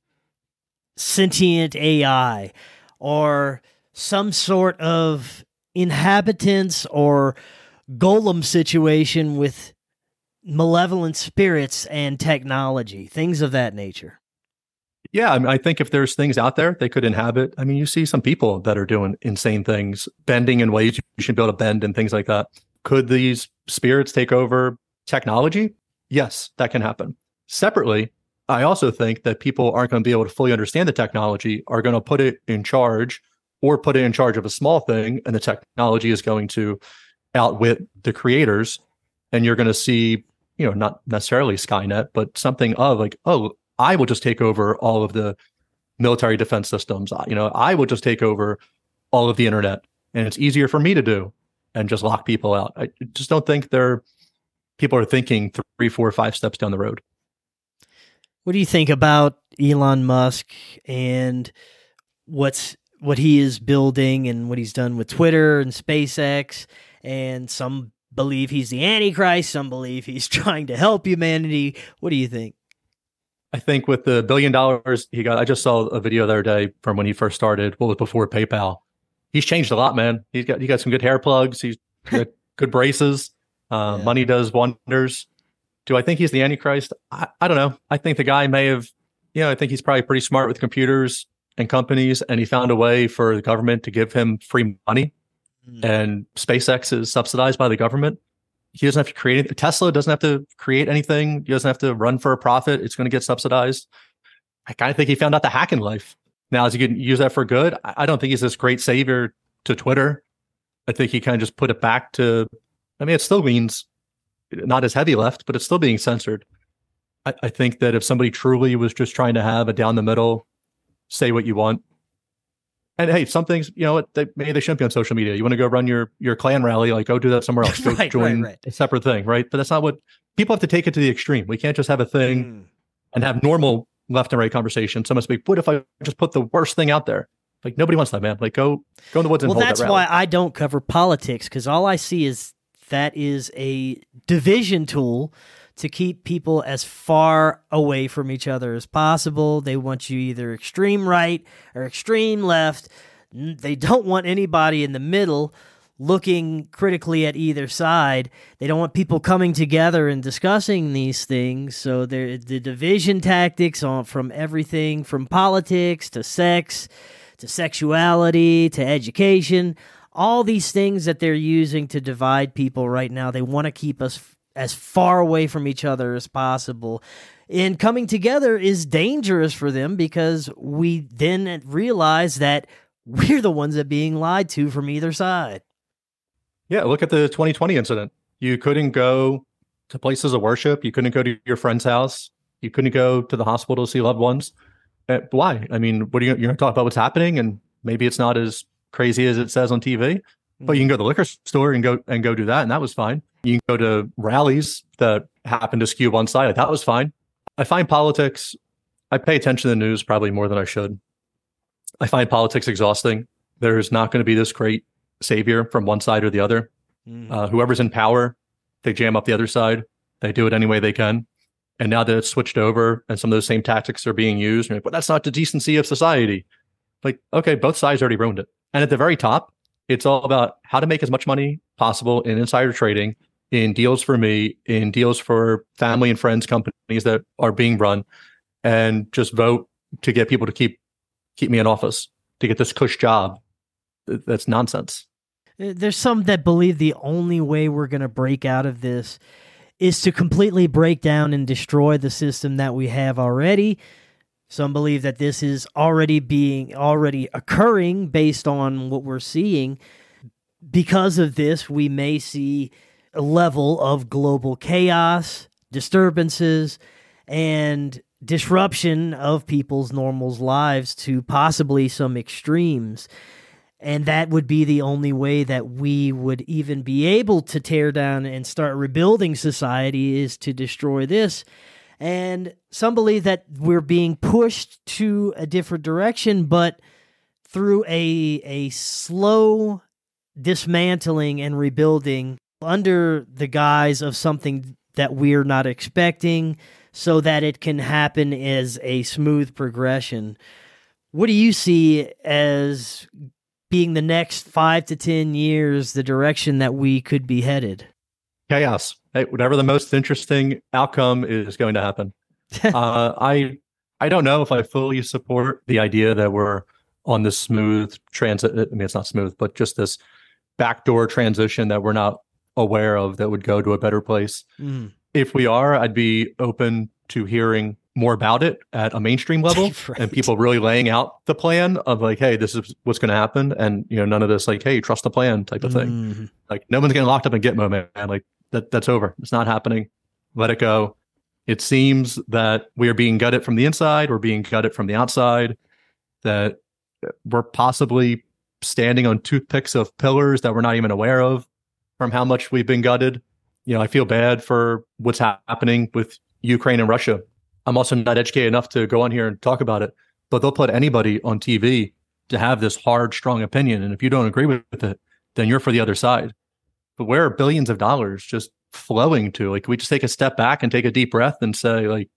sentient AI or some sort of inhabitants or golem situation with malevolent spirits and technology, things of that nature. Yeah, I, mean, I think if there's things out there they could inhabit, I mean, you see some people that are doing insane things, bending in ways you should be able to bend and things like that. Could these spirits take over technology? Yes, that can happen. Separately, I also think that people aren't going to be able to fully understand the technology, are going to put it in charge or put it in charge of a small thing and the technology is going to outwit the creators and you're going to see you know not necessarily skynet but something of like oh i will just take over all of the military defense systems. You know i will just take over all of the internet and it's easier for me to do and just lock people out. I just don't think they're people are thinking three four five steps down the road. What do you think about elon musk and what's what he is building and what he's done with Twitter and SpaceX. And some believe he's the Antichrist, some believe he's (laughs) trying to help humanity. What do you think? I think with the billion dollars he got, I just saw a video the other day from when he first started, what was before PayPal. He's changed a lot, man. He's got he got some good hair plugs. He's (laughs) got good braces. Uh, yeah. Money does wonders. Do I think he's the Antichrist? I, I don't know. I think the guy may have, you know, I think he's probably pretty smart with computers and companies, and he found a way for the government to give him free money. Mm. And SpaceX is subsidized by the government. He doesn't have to create it. Tesla doesn't have to create anything. He doesn't have to run for a profit. It's going to get subsidized. I kind of think he found out the hack in life. Now, as he can use that for good? I don't think he's this great savior to Twitter. I think he kind of just put it back to, I mean, it still means not as heavy left, but it's still being censored. I, I think that if somebody truly was just trying to have a down the middle say what you want. And hey, some things, you know, they, maybe they shouldn't be on social media. You want to go run your your clan rally, like go do that somewhere else. (laughs) Go right, join right, right. a separate thing, right? But that's not what people have to take it to the extreme. We can't just have a thing mm. and have normal left and right conversation. Someone speak, what if I just put the worst thing out there? Like nobody wants that, man. Like go go in the woods and well, that's that why I don't cover politics because all I see is that is a division tool to keep people as far away from each other as possible. They want you either extreme right or extreme left. They don't want anybody in the middle looking critically at either side. They don't want people coming together and discussing these things. So the division tactics on from everything from politics to sex to sexuality to education, all these things that they're using to divide people right now. They want to keep us as far away from each other as possible. And coming together is dangerous for them because we then realize that we're the ones that being lied to from either side. Yeah, look at the 2020 incident. You couldn't go to places of worship. You couldn't go to your friend's house. You couldn't go to the hospital to see loved ones. Uh, why? I mean, what are you, you're going to talk about what's happening, and maybe it's not as crazy as it says on TV, but you can go to the liquor store and go and go do that, and that was fine. You can go to rallies that happen to skew one side. That was fine. I find politics. I pay attention to the news probably more than I should. I find politics exhausting. There's not going to be this great savior from one side or the other. Mhm. Uh, whoever's in power, they jam up the other side. They do it any way they can. And now that it's switched over and some of those same tactics are being used, you're like, but that's not the decency of society. Like, okay, both sides already ruined it. And at the very top, it's all about how to make as much money possible in insider trading, in deals for me, in deals for family and friends companies that are being run, and just vote to get people to keep keep me in office, to get this cush job. That's nonsense. Uh, There's some that believe the only way we're going to break out of this is to completely break down and destroy the system that we have already. Some believe that this is already being already occurring based on what we're seeing. Because of this, we may see a level of global chaos, disturbances, and disruption of people's normal lives to possibly some extremes. And that would be the only way that we would even be able to tear down and start rebuilding society is to destroy this. And some believe that we're being pushed to a different direction, but through a a slow dismantling and rebuilding under the guise of something that we're not expecting so that it can happen as a smooth progression. What do you see as being the next five to 10 years, the direction that we could be headed? Chaos. Hey, whatever the most interesting outcome is going to happen. (laughs) uh, I I don't know if I fully support the idea that we're on this smooth transit. I mean, it's not smooth, but just this backdoor transition that we're not aware of that would go to a better place. Mm. If we are, I'd be open to hearing more about it at a mainstream level (laughs) Right. and people really laying out the plan of like, hey, this is what's going to happen, and you know, none of this like, hey, trust the plan type of thing Mhm. like no one's getting locked up in Gitmo, man. Like that that's over. It's not happening. Let it go. It seems that we are being gutted from the inside, we're being gutted from the outside, that we're possibly standing on toothpicks of pillars that we're not even aware of from how much we've been gutted. You know, I feel bad for what's happening with Ukraine and Russia. I'm also not educated enough to go on here and talk about it, but they'll put anybody on TV to have this hard, strong opinion. And if you don't agree with it, then you're for the other side. But where are billions of dollars just flowing to? Like, we just take a step back and take a deep breath and say, like,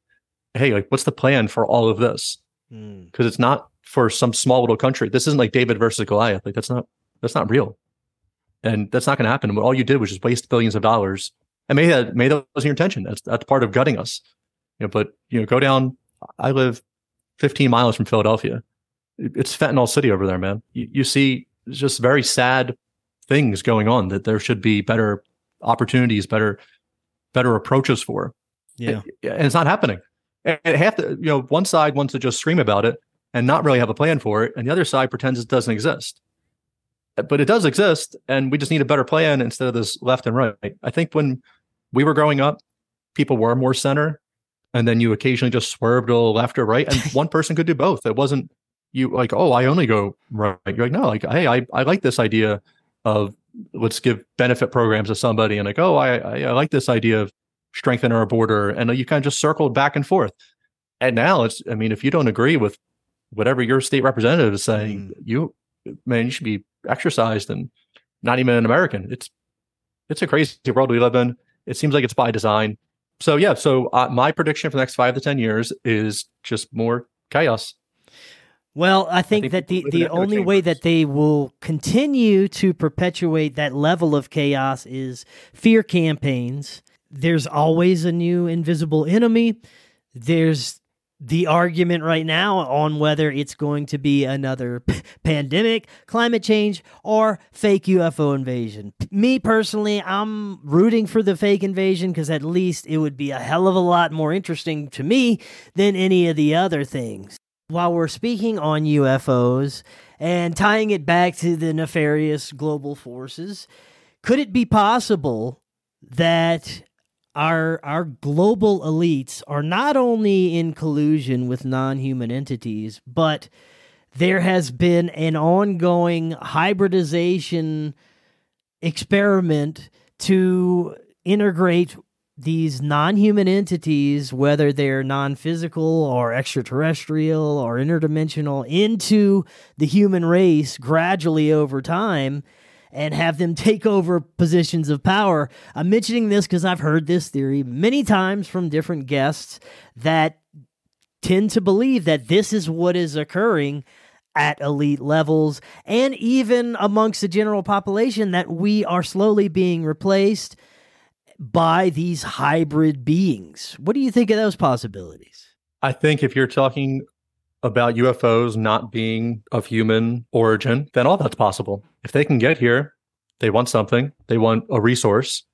hey, like, what's the plan for all of this? Mm. Because it's not for some small little country. This isn't like David versus Goliath. Like, that's not that's not real, and that's not going to happen. All you did was just waste billions of dollars. And maybe that maybe that wasn't your intention. That's that's part of gutting us. You know, but you know, go down. I live 15 miles from Philadelphia. It's fentanyl city over there, man. You, you see just very sad things going on that there should be better opportunities, better better approaches for. Yeah. And it's not happening. And half the you know, one side wants to just scream about it and not really have a plan for it, and the other side pretends it doesn't exist. Uh, but it does exist, and we just need a better plan instead of this left and right. I think when we were growing up, people were more center, and then you occasionally just swerved a little left or right, and (laughs) one person could do both. It wasn't you like, oh, I only go right. You're like, no, like, hey, I, I like this idea of let's give benefit programs to somebody, and like, oh, I, I, I like this idea of strengthen our border, and you kind of just circled back and forth. And now it's, I mean, if you don't agree with whatever your state representative is saying, you, man, you should be exercised and not even an American. It's, it's a crazy world we live in. It seems like it's by design. So yeah, so uh, my prediction for the next five to ten years is just more chaos. Well, I think, think that the, people live in the only way that they will continue to perpetuate that level of chaos is fear campaigns. There's always a new invisible enemy. There's the argument right now on whether it's going to be another p- pandemic, climate change, or fake UFO invasion. P- Me personally, I'm rooting for the fake invasion because at least it would be a hell of a lot more interesting to me than any of the other things. While we're speaking on UFOs and tying it back to the nefarious global forces, could it be possible that our our global elites are not only in collusion with non-human entities, but there has been an ongoing hybridization experiment to integrate these non-human entities whether they're non-physical or extraterrestrial or interdimensional into the human race gradually over time and have them take over positions of power. I'm mentioning this because I've heard this theory many times from different guests that tend to believe that this is what is occurring at elite levels and even amongst the general population that we are slowly being replaced by these hybrid beings. What do you think of those possibilities? I think if you're talking about UFOs not being of human origin, then all that's possible. If they can get here, they want something, they want a resource.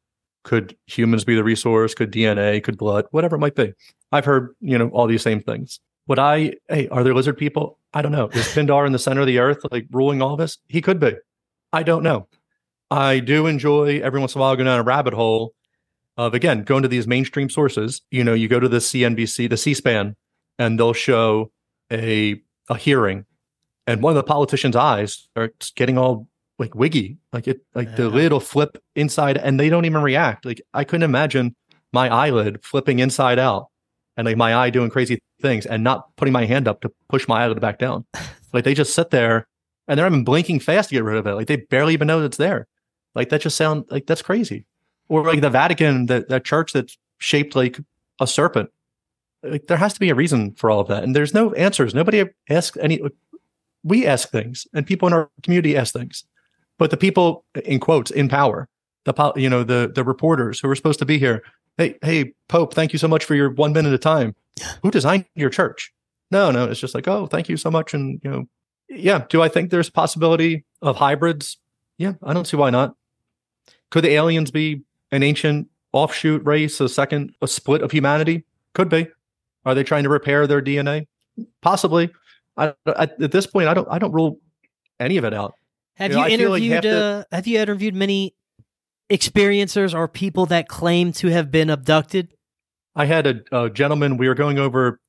Could humans be the resource? Could DNA, could blood, whatever it might be. I've heard, you know, all these same things. Would I, hey, are there lizard people? I don't know. Is Pindar in the center of the earth, like ruling all this? He could be. I don't know. I do enjoy every once in a while going down a rabbit hole of, again, going to these mainstream sources. You know, you go to the CNBC, the C SPAN, and they'll show a a hearing, and one of the politicians' eyes are getting all like wiggy, like it, like the Yeah. lid will flip inside, and they don't even react. Like I couldn't imagine my eyelid flipping inside out, and like my eye doing crazy things, and not putting my hand up to push my eyelid back down. (laughs) like they just sit there, and they're even blinking fast to get rid of it. Like they barely even know it's there. Like that just sound like that's crazy. Or like the Vatican, that that church that's shaped like a serpent. Like there has to be a reason for all of that and there's no answers. Nobody asks any we ask things and people in our community ask things. But the people in quotes in power the you know the the reporters who are supposed to be here hey hey pope thank you so much for your one minute of time. Who designed your church? No no it's just like oh thank you so much and you know yeah do i think there's a possibility of hybrids? Yeah i don't see why not. Could the aliens be an ancient offshoot race a second a split of humanity could be are they trying to repair their DNA? Possibly. I, I, at this point, I don't. I don't rule any of it out. Have You know, you I feel like interviewed have uh, have you interviewed many experiencers or people that claim to have been abducted? I had a, a gentleman. We were going over.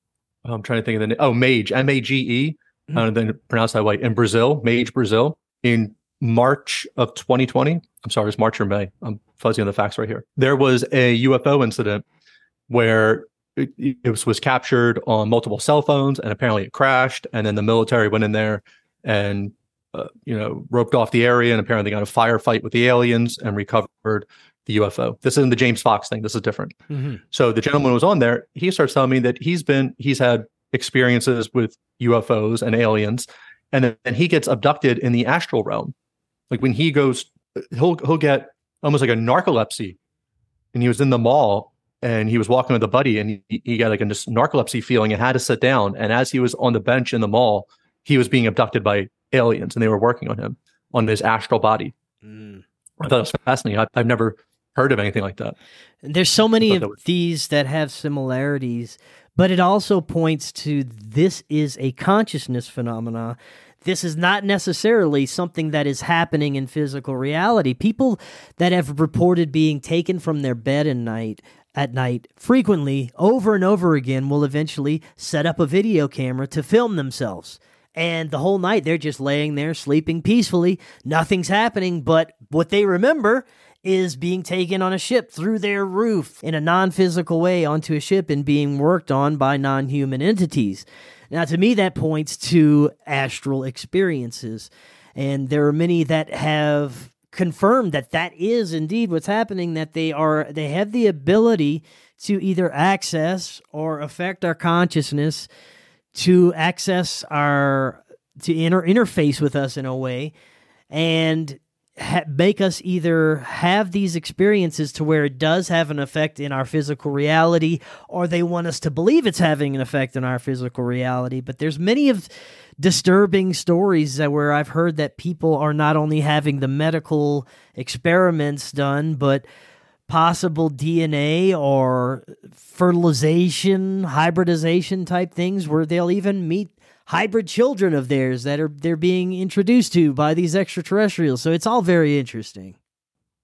I'm trying to think of the name. Oh, Mage, M A G E. I don't know pronounce that way. In Brazil, Mage, Brazil, in March of 2020. I'm sorry, it's March or May. I'm fuzzy on the facts right here. There was a UFO incident where it, it was, was captured on multiple cell phones, and apparently it crashed. And then the military went in there and uh, you know roped off the area, and apparently got a firefight with the aliens and recovered the UFO. This isn't the James Fox thing. This is different. Mm-hmm. So the gentleman was on there. He starts telling me that he's been he's had experiences with UFOs and aliens, and then and he gets abducted in the astral realm. Like when he goes, he'll he'll get almost like a narcolepsy, and he was in the mall and he was walking with a buddy, and he, he got like a just narcolepsy feeling and had to sit down. And as he was on the bench in the mall, he was being abducted by aliens, and they were working on him on his astral body. Mm. I thought it was fascinating. I, I've never heard of anything like that. There's so many of that was- these that have similarities, but it also points to this is a consciousness phenomena. This is not necessarily something that is happening in physical reality. People that have reported being taken from their bed at night at night frequently over and over again will eventually set up a video camera to film themselves. And the whole night they're just laying there sleeping peacefully. Nothing's happening, but what they remember is being taken on a ship through their roof in a non physical way onto a ship and being worked on by non human entities. Now, to me, that points to astral experiences. And there are many that have confirmed that that is indeed what's happening, that they are, they have the ability to either access or affect our consciousness to access our to inter- interface with us in a way and ha- make us either have these experiences to where it does have an effect in our physical reality or they want us to believe it's having an effect in our physical reality. But there's many of disturbing stories that where I've heard that people are not only having the medical experiments done but possible DNA or fertilization, hybridization type things where they'll even meet hybrid children of theirs that are they're being introduced to by these extraterrestrials. So it's all very interesting.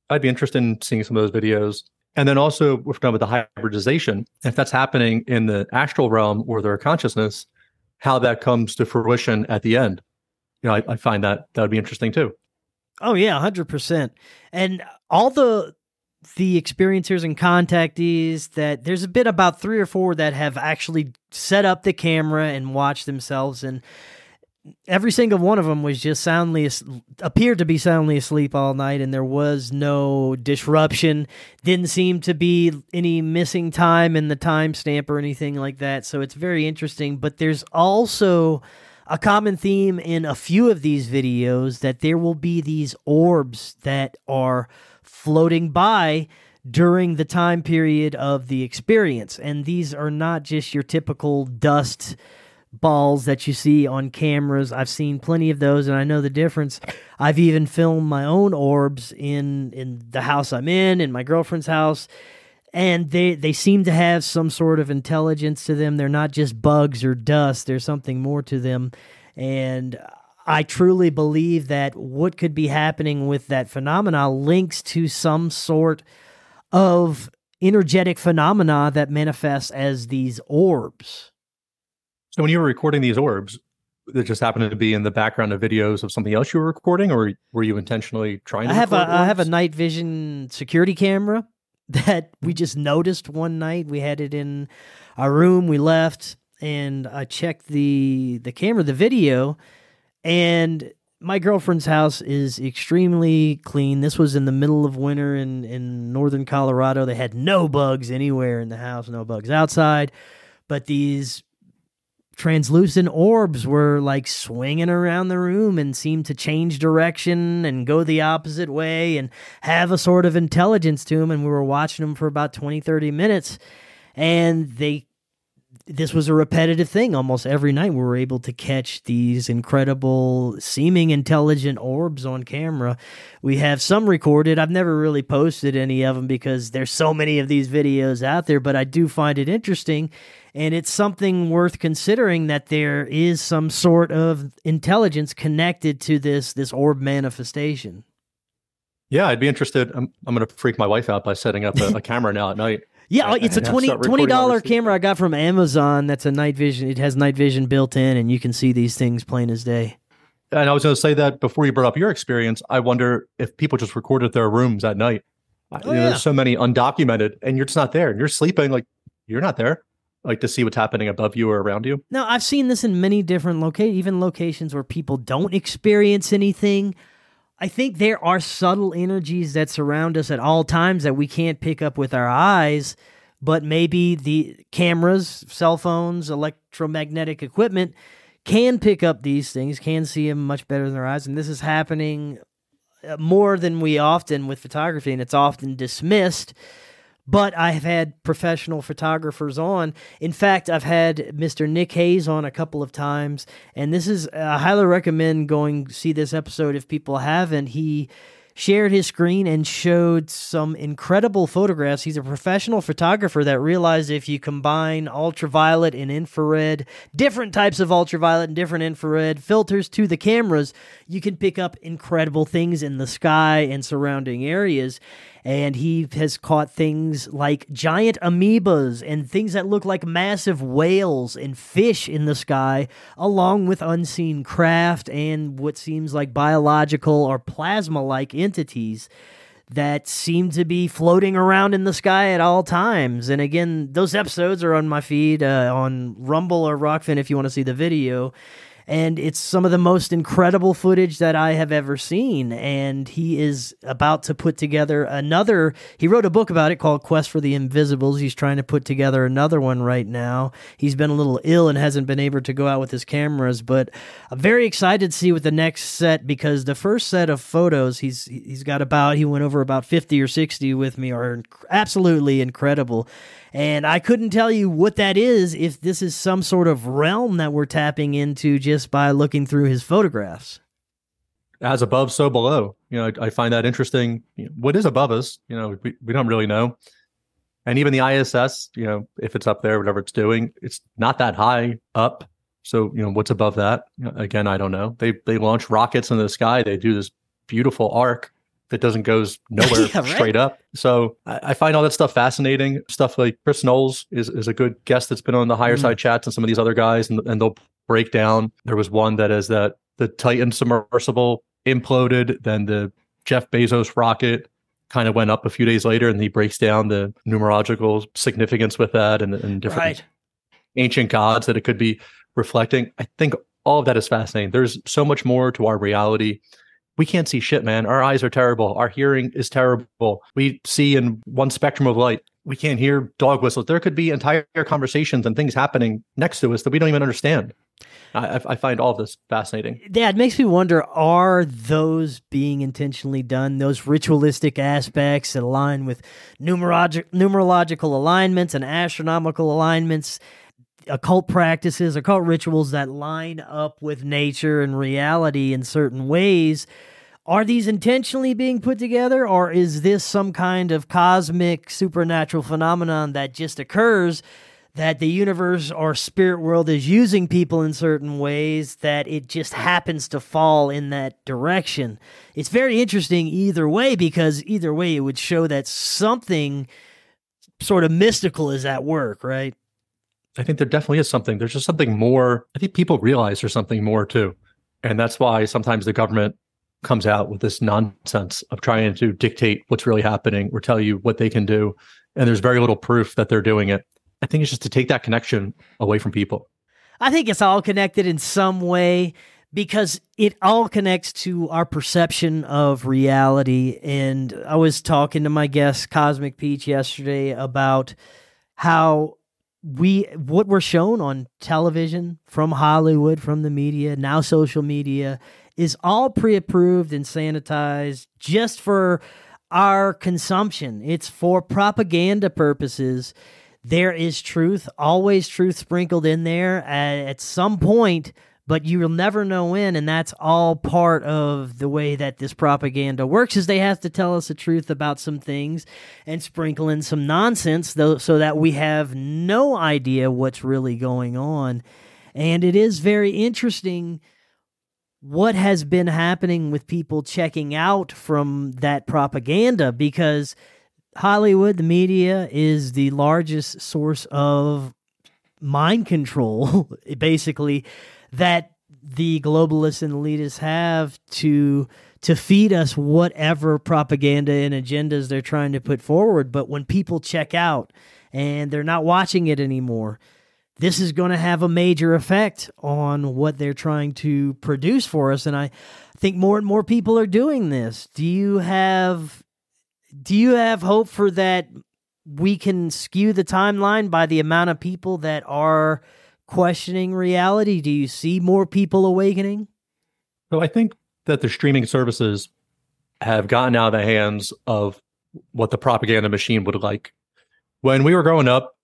I'd be interested in seeing some of those videos. And then also, we're done with the hybridization. If that's happening in the astral realm or their consciousness, how that comes to fruition at the end. You know, I, I find that that would be interesting too. Oh yeah, hundred percent. And all the the experiencers and contactees that there's a bit about three or four that have actually set up the camera and watched themselves and every single one of them was just soundly appeared to be soundly asleep all night and there was no disruption. Didn't seem to be any missing time in the timestamp or anything like that so it's very interesting. But there's also a common theme in a few of these videos that there will be these orbs that are floating by during the time period of the experience. And these are not just your typical dust balls that you see on cameras. I've seen plenty of those and I know the difference. I've even filmed my own orbs in in the house I'm in, in my girlfriend's house. And they, they seem to have some sort of intelligence to them. They're not just bugs or dust. There's something more to them. And I truly believe that what could be happening with that phenomena links to some sort of energetic phenomena that manifests as these orbs. So when you were recording these orbs, that just happened to be in the background of videos of something else you were recording, or were you intentionally trying to? I have a orbs? I have a night vision security camera (laughs) that we mm-hmm. just noticed one night. We had it in our room. We left, and I checked the the camera, the video, and my girlfriend's house is extremely clean. This was in the middle of winter in, in northern Colorado. They had no bugs anywhere in the house, no bugs outside. But these translucent orbs were like swinging around the room and seemed to change direction and go the opposite way and have a sort of intelligence to them. And we were watching them for about 20, 30 minutes. And they this was a repetitive thing. Almost every night we were able to catch these incredible seeming intelligent orbs on camera. We have some recorded. I've never really posted any of them because there's so many of these videos out there but i do find it interesting and it's something worth considering that there is some sort of intelligence connected to this this orb manifestation. Yeah i'd be interested. I'm, I'm going to freak my wife out by setting up a, a (laughs) camera now at night yeah, it's a 20 dollar camera I got from Amazon. That's a night vision. It has night vision built in, and you can see these things plain as day. And I was going to say that before you brought up your experience, I wonder if people just recorded their rooms at night. Oh, you know, yeah. There's so many undocumented, and you're just not there, and you're sleeping. Like you're not there, like to see what's happening above you or around you. No, I've seen this in many different locations, even locations where people don't experience anything. I think there are subtle energies that surround us at all times that we can't pick up with our eyes, but maybe the cameras, cell phones, electromagnetic equipment can pick up these things, can see them much better than our eyes. And this is happening uh, more than we often with photography, and it's often dismissed but I've had professional photographers on. In fact, I've had Mr. Nick Hayes on a couple of times, and this is I highly recommend going see this episode if people haven't. He shared his screen and showed some incredible photographs. He's a professional photographer that realized if you combine ultraviolet and infrared, different types of ultraviolet and different infrared filters to the cameras, you can pick up incredible things in the sky and surrounding areas and he has caught things like giant amoebas and things that look like massive whales and fish in the sky, along with unseen craft and what seems like biological or plasma like entities that seem to be floating around in the sky at all times. And again, those episodes are on my feed uh, on Rumble or Rokfin if you want to see the video. And it's some of the most incredible footage that I have ever seen. And he is about to put together another. He wrote a book about it called Quest for the Invisibles. He's trying to put together another one right now. He's been a little ill and hasn't been able to go out with his cameras, but I'm very excited to see what the next set because the first set of photos he's he's got about he went over about 50 or 60 with me are absolutely incredible. And I couldn't tell you what that is if this is some sort of realm that we're tapping into just by looking through his photographs. As above, so below. You know, I, I find that interesting. What is above us? You know, we, we don't really know. And even the ISS, you know, if it's up there, whatever it's doing, it's not that high up. So, you know, what's above that? Again, I don't know. They they launch rockets in the sky. They do this beautiful arc that doesn't goes nowhere (laughs) yeah, right? straight up. So I, I, find all that stuff fascinating. Stuff like Chris Knowles is, is a good guest that's been on the higher mm. side chats and some of these other guys, and, and they'll break down. There was one that is that the Titan submersible imploded, then the Jeff Bezos rocket kind of went up a few days later, and he breaks down the numerological significance with that and, and different right. ancient gods that it could be reflecting. I think all of that is fascinating. There's so much more to our reality we can't see shit, man. Our eyes are terrible. Our hearing is terrible. We see in one spectrum of light. We can't hear dog whistles. There could be entire conversations and things happening next to us that we don't even understand. I, I find all of this fascinating. Yeah, it makes me wonder are those being intentionally done, those ritualistic aspects that align with numerologic, numerological alignments and astronomical alignments? Occult practices, occult rituals that line up with nature and reality in certain ways. Are these intentionally being put together, or is this some kind of cosmic supernatural phenomenon that just occurs that the universe or spirit world is using people in certain ways that it just happens to fall in that direction? It's very interesting either way because either way it would show that something sort of mystical is at work, right? I think there definitely is something. There's just something more. I think people realize there's something more too. And that's why sometimes the government comes out with this nonsense of trying to dictate what's really happening or tell you what they can do. And there's very little proof that they're doing it. I think it's just to take that connection away from people. I think it's all connected in some way because it all connects to our perception of reality. And I was talking to my guest, Cosmic Peach, yesterday about how we what we're shown on television from Hollywood, from the media, now social media, is all pre-approved and sanitized just for our consumption. It's for propaganda purposes. There is truth, always truth sprinkled in there. At, at some point, but you will never know when and that's all part of the way that this propaganda works is they have to tell us the truth about some things and sprinkle in some nonsense though so that we have no idea what's really going on. And it is very interesting what has been happening with people checking out from that propaganda because Hollywood, the media, is the largest source of mind control, (laughs) basically, that the globalists and elitists have to to feed us whatever propaganda and agendas they're trying to put forward. But when people check out and they're not watching it anymore, this is going to have a major effect on what they're trying to produce for us. And I think more and more people are doing this. Do you have do you have hope for that we can skew the timeline by the amount of people that are questioning reality? Do you see more people awakening? So I think that the streaming services have gotten out of the hands of what the propaganda machine would like. When we were growing up,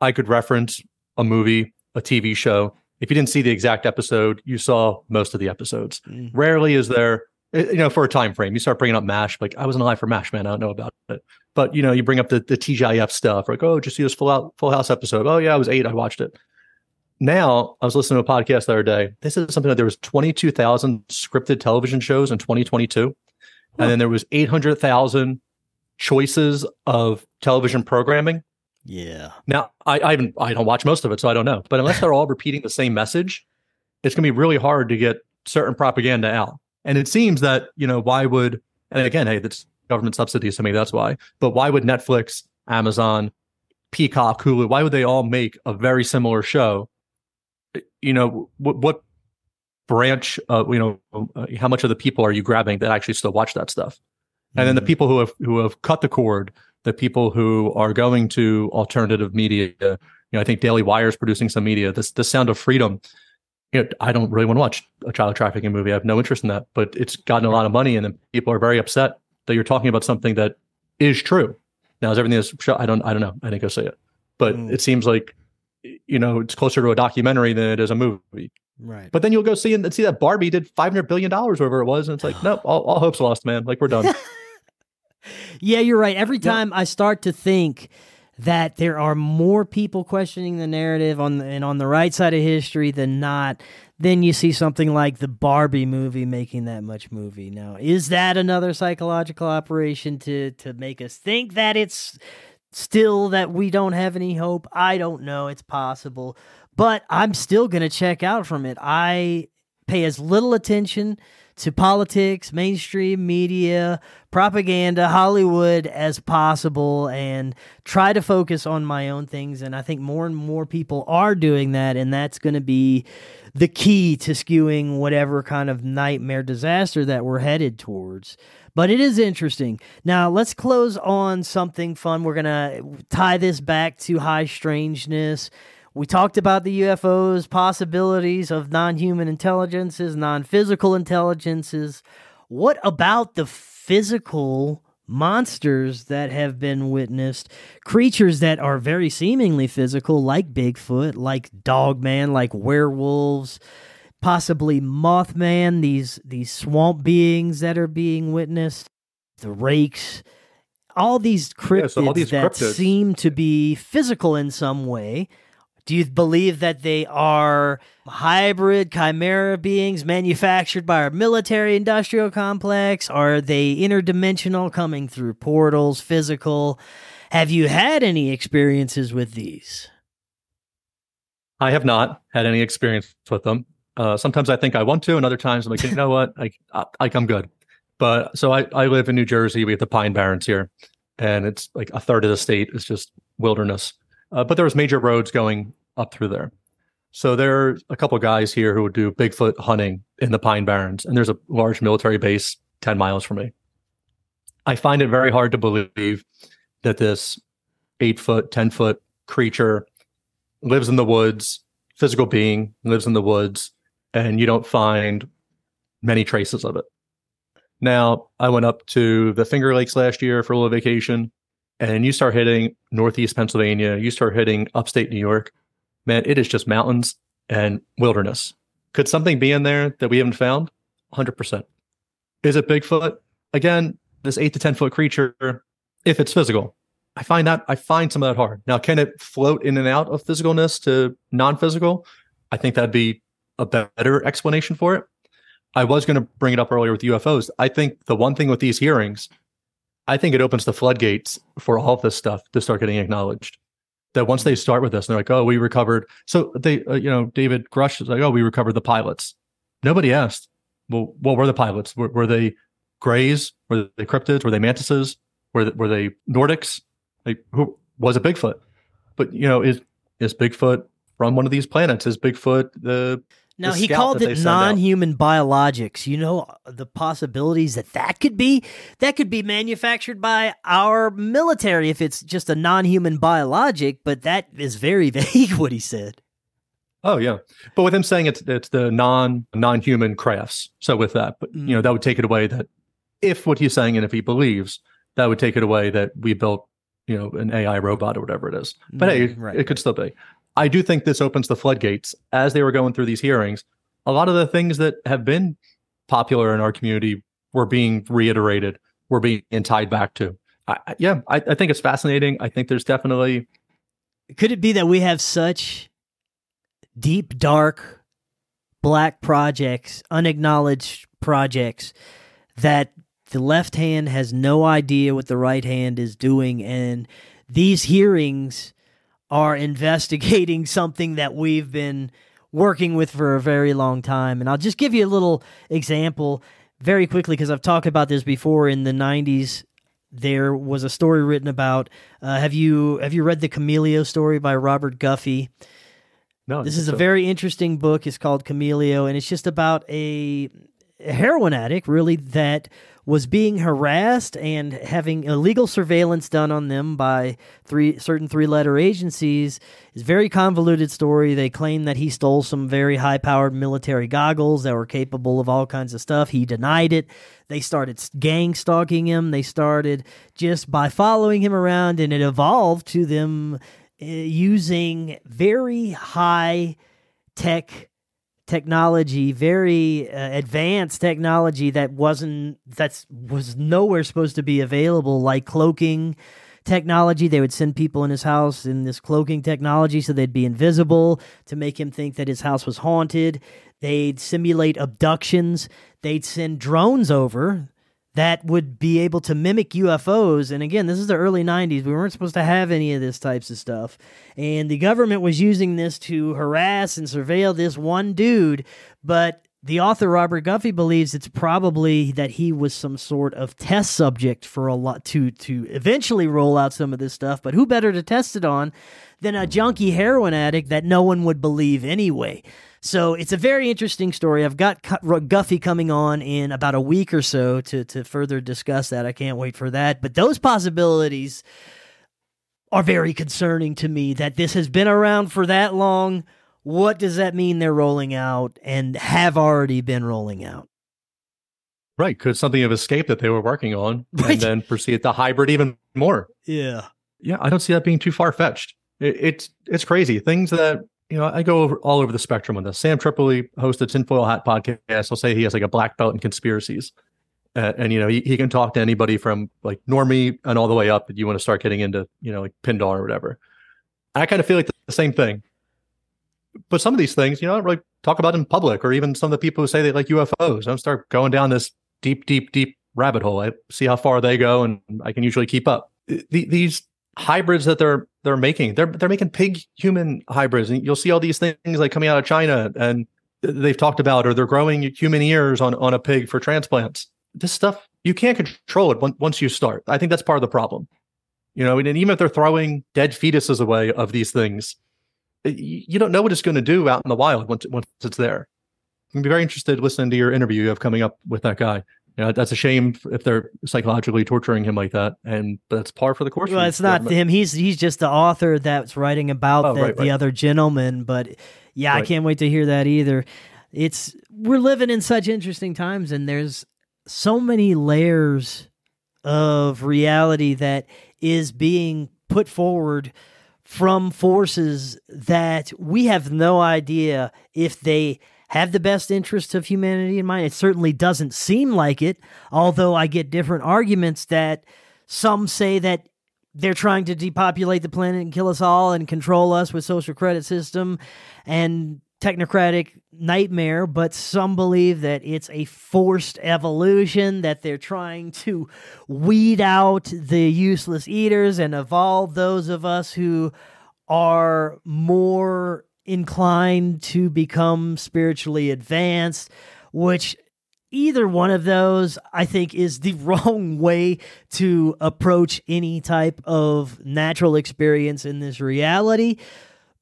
I could reference a movie, a TV show. If you didn't see the exact episode, you saw most of the episodes. Mm. Rarely is there, eh, you know, for a time frame. You start bringing up MASH, like I wasn't alive for MASH, man. I don't know about it. But you know, you bring up the, the TGIF stuff, like oh, just see this full out Full House episode. Oh yeah, I was eight, I watched it now I was listening to a podcast the other day. This is something that there was 22,000 scripted television shows in 2022. Huh. And then there was 800,000 choices of television programming. Yeah. Now I I, even, I don't watch most of it, so I don't know. But unless they're all repeating the same message, it's going to be really hard to get certain propaganda out. And it seems that you know why would and again, hey, that's government subsidies to me. That's why. But why would Netflix, Amazon, Peacock, Hulu, why would they all make a very similar show you know what, what branch uh, you know uh, how much of the people are you grabbing that actually still watch that stuff? And then the Mhm. people who have who have cut the cord the people who are going to alternative media you know i think daily wire is producing some media this the sound of freedom you know i don't really want to watch a child trafficking movie. I have no interest in that but it's gotten a lot of money and then people are very upset that you're talking about something that is true. Now is everything is show i don't i don't know. I didn't go see it. But Mm. it seems like you know it's closer to a documentary than it is a movie Right. but then you'll go see and see that Barbie did five hundred billion dollars, whatever it was, and it's like, (sighs) nope, all, all hope's lost, man. Like we're done. (laughs) Yeah, you're right. Every time I start to think that there are more people questioning the narrative on the, and on the right side of history than not, then you see something like the Barbie movie making that much movie. Now, is that another psychological operation to to make us think that it's still that we don't have any hope? I don't know. It's possible, but I'm still going to check out from it. I pay as little attention to politics, mainstream media, propaganda, Hollywood as possible and try to focus on my own things. And I think more and more people are doing that. And that's going to be the key to skewing whatever kind of nightmare disaster that we're headed towards. But it is interesting. Now, let's close on something fun. We're going to tie this back to high strangeness. We talked about the UFOs, possibilities of non human intelligences, non physical intelligences. What about the physical monsters that have been witnessed? Creatures that are very seemingly physical, like Bigfoot, like Dogman, like werewolves, possibly Mothman, these, these swamp beings that are being witnessed, the rakes. All these cryptids Yeah, so all these that cryptids- seem to be physical in some way. Do you believe that they are hybrid chimera beings manufactured by our military industrial complex? Are they interdimensional coming through portals, physical? Have you had any experiences with these? I have not had any experience with them. Uh, sometimes I think I want to, and other times I'm like, you know what, I, like I'm good. But so I, I live in New Jersey. We have the Pine Barrens here, and it's like a third of the state is just wilderness. Uh, but there's major roads going up through there. So there are a couple guys here who would do Bigfoot hunting in the Pine Barrens, and there's a large military base 10 miles from me. I find it very hard to believe that this eight foot, 10 foot creature lives in the woods, physical being lives in the woods, and you don't find many traces of it. Now, I went up to the Finger Lakes last year for a little vacation, and you start hitting Northeast Pennsylvania, you start hitting upstate New York. Man, it is just mountains and wilderness. Could something be in there that we haven't found? 100%. Is it Bigfoot? Again, this eight to 10 foot creature, if it's physical, I find that I find some of that hard. Now, can it float in and out of physicalness to non-physical? I think that'd be a better explanation for it. I was going to bring it up earlier with UFOs. I think the one thing with these hearings, I think it opens the floodgates for all of this stuff to start getting acknowledged. That once they start with this, and they're like, "Oh, we recovered." So they, uh, you know, David Grusch is like, "Oh, we recovered the pilots." Nobody asked, "Well, what were the pilots? Were, were they grays? Were they cryptids? Were they mantises? Were they, were they Nordics? Like, who was it? Bigfoot?" But you know, is is Bigfoot from one of these planets? Is Bigfoot the Now he called it non-human biologics. You know the possibilities that that could be. That could be manufactured by our military if it's just a non-human biologic. But that is very (laughs) vague. What he said. Oh yeah, but with him saying it's it's the non non human crafts. So with that, but you know that would take it away that if what he's saying and if he believes that would take it away that we built you know an AI robot or whatever it is. But hey, Mm, right, it could still be. I do think this opens the floodgates as they were going through these hearings. A lot of the things that have been popular in our community were being reiterated, were being tied back to. I, yeah, I, I think it's fascinating. I think there's definitely Could it be that we have such deep, dark, black projects, unacknowledged projects, that the left hand has no idea what the right hand is doing? And these hearings are investigating (laughs) something that we've been working with for a very long time. And I'll just give you a little example very quickly because I've talked about this before in the 90s there was a story written about uh, have you have you read the Chameleo story by Robert Guffey? No, This is a very interesting book. It's called Chameleo, and it's just about a heroin addict, really, that was being harassed and having illegal surveillance done on them by three certain three-letter agencies. It's a very convoluted story. They claim that he stole some very high-powered military goggles that were capable of all kinds of stuff. He denied it. They started gang stalking him. They started just by following him around, and it evolved to them uh, using very high tech technology, very uh, advanced technology that wasn't that's was nowhere supposed to be available, like cloaking technology. They would send people in his house in this cloaking technology so they'd be invisible to make him think that his house was haunted. They'd simulate abductions. They'd send drones over that would be able to mimic UFOs. And again, this is the early 90s. We weren't supposed to have any of this types of stuff. And the government was using this to harass and surveil this one dude. But the author, Robert Guffey, believes it's probably that he was some sort of test subject for a lot to, to eventually roll out some of this stuff. But who better to test it on than a junkie heroin addict that no one would believe anyway? So it's a very interesting story. I've got Guffey coming on in about a week or so to to further discuss that. I can't wait for that. But those possibilities are very concerning to me that this has been around for that long. What does that mean they're rolling out and have already been rolling out? right. Could something have escaped that they were working on (laughs) Right. and then proceed to hybrid even more? Yeah. Yeah, I don't see that being too far fetched. It, it's it's crazy things that you know. I go over all over the spectrum on this. Sam Tripoli hosts a Tinfoil Hat podcast. I'll say he has like a black belt in conspiracies, uh, and you know he, he can talk to anybody from like normie and all the way up. If you want to start getting into you know like Pindar or whatever, I kind of feel like the same thing. But some of these things, you know, I don't really talk about in public, or even some of the people who say they like UFOs. Don't start going down this deep, deep, deep rabbit hole. I see how far they go, and I can usually keep up. The, these hybrids that they're they're making, they're they're making pig human hybrids, and you'll see all these things like coming out of China, and they've talked about, or they're growing human ears on on a pig for transplants. This stuff you can't control it once you start. I think that's part of the problem. You know, and even if they're throwing dead fetuses away of these things, you don't know what it's going to do out in the wild once once it's there. I'm be very interested listening to your interview you have coming up with that guy. You know, that's a shame if they're psychologically torturing him like that, and that's par for the course. Well, it's not him. He's he's just the author that's writing about Oh, the, right, the right. other gentleman. But yeah, I can't wait to hear that either. It's we're living in such interesting times, and there's so many layers of reality that is being put forward from forces that we have no idea if they have the best interests of humanity in mind. It certainly doesn't seem like it, although I get different arguments that some say that they're trying to depopulate the planet and kill us all and control us with social credit system and technocratic nightmare but some believe that it's a forced evolution that they're trying to weed out the useless eaters and evolve those of us who are more inclined to become spiritually advanced which either one of those I think is the (laughs) wrong way to approach any type of natural experience in this reality.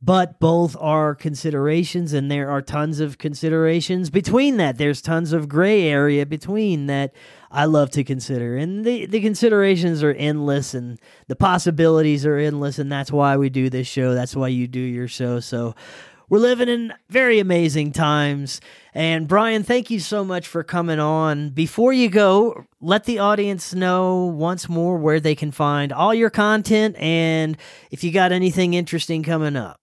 But both are considerations, and there are tons of considerations between that. There's tons of gray area between that I love to consider. And the, the considerations are endless, and the possibilities are endless, and that's why we do this show. That's why you do your show. So we're living in very amazing times. And Brian, thank you so much for coming on. Before you go, let the audience know once more where they can find all your content and if you got anything interesting coming up.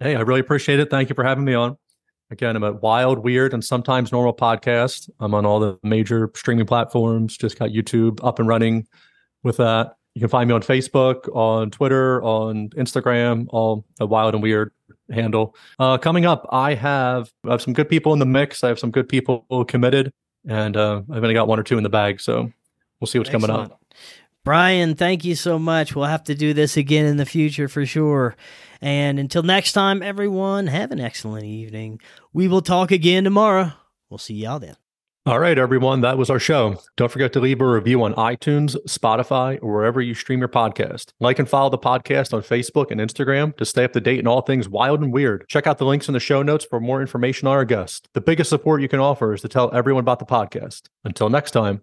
Hey, I really appreciate it. Thank you for having me on. Again, I'm at Wild, Weird, and Sometimes Normal Podcast. I'm on all the major streaming platforms. Just got YouTube up and running with that. You can find me on Facebook, on Twitter, on Instagram, all the Wild and Weird handle. Uh, coming up, I have I have some good people in the mix. I have some good people committed, and uh, I've only got one or two in the bag. So we'll see what's coming up. Brian, thank you so much. We'll have to do this again in the future for sure. And until next time, everyone, have an excellent evening. We will talk again tomorrow. We'll see y'all then. All right, everyone. That was our show. Don't forget to leave a review on iTunes, Spotify, or wherever you stream your podcast. Like and follow the podcast on Facebook and Instagram to stay up to date in all things wild and weird. Check out the links in the show notes for more information on our guest. The biggest support you can offer is to tell everyone about the podcast. Until next time.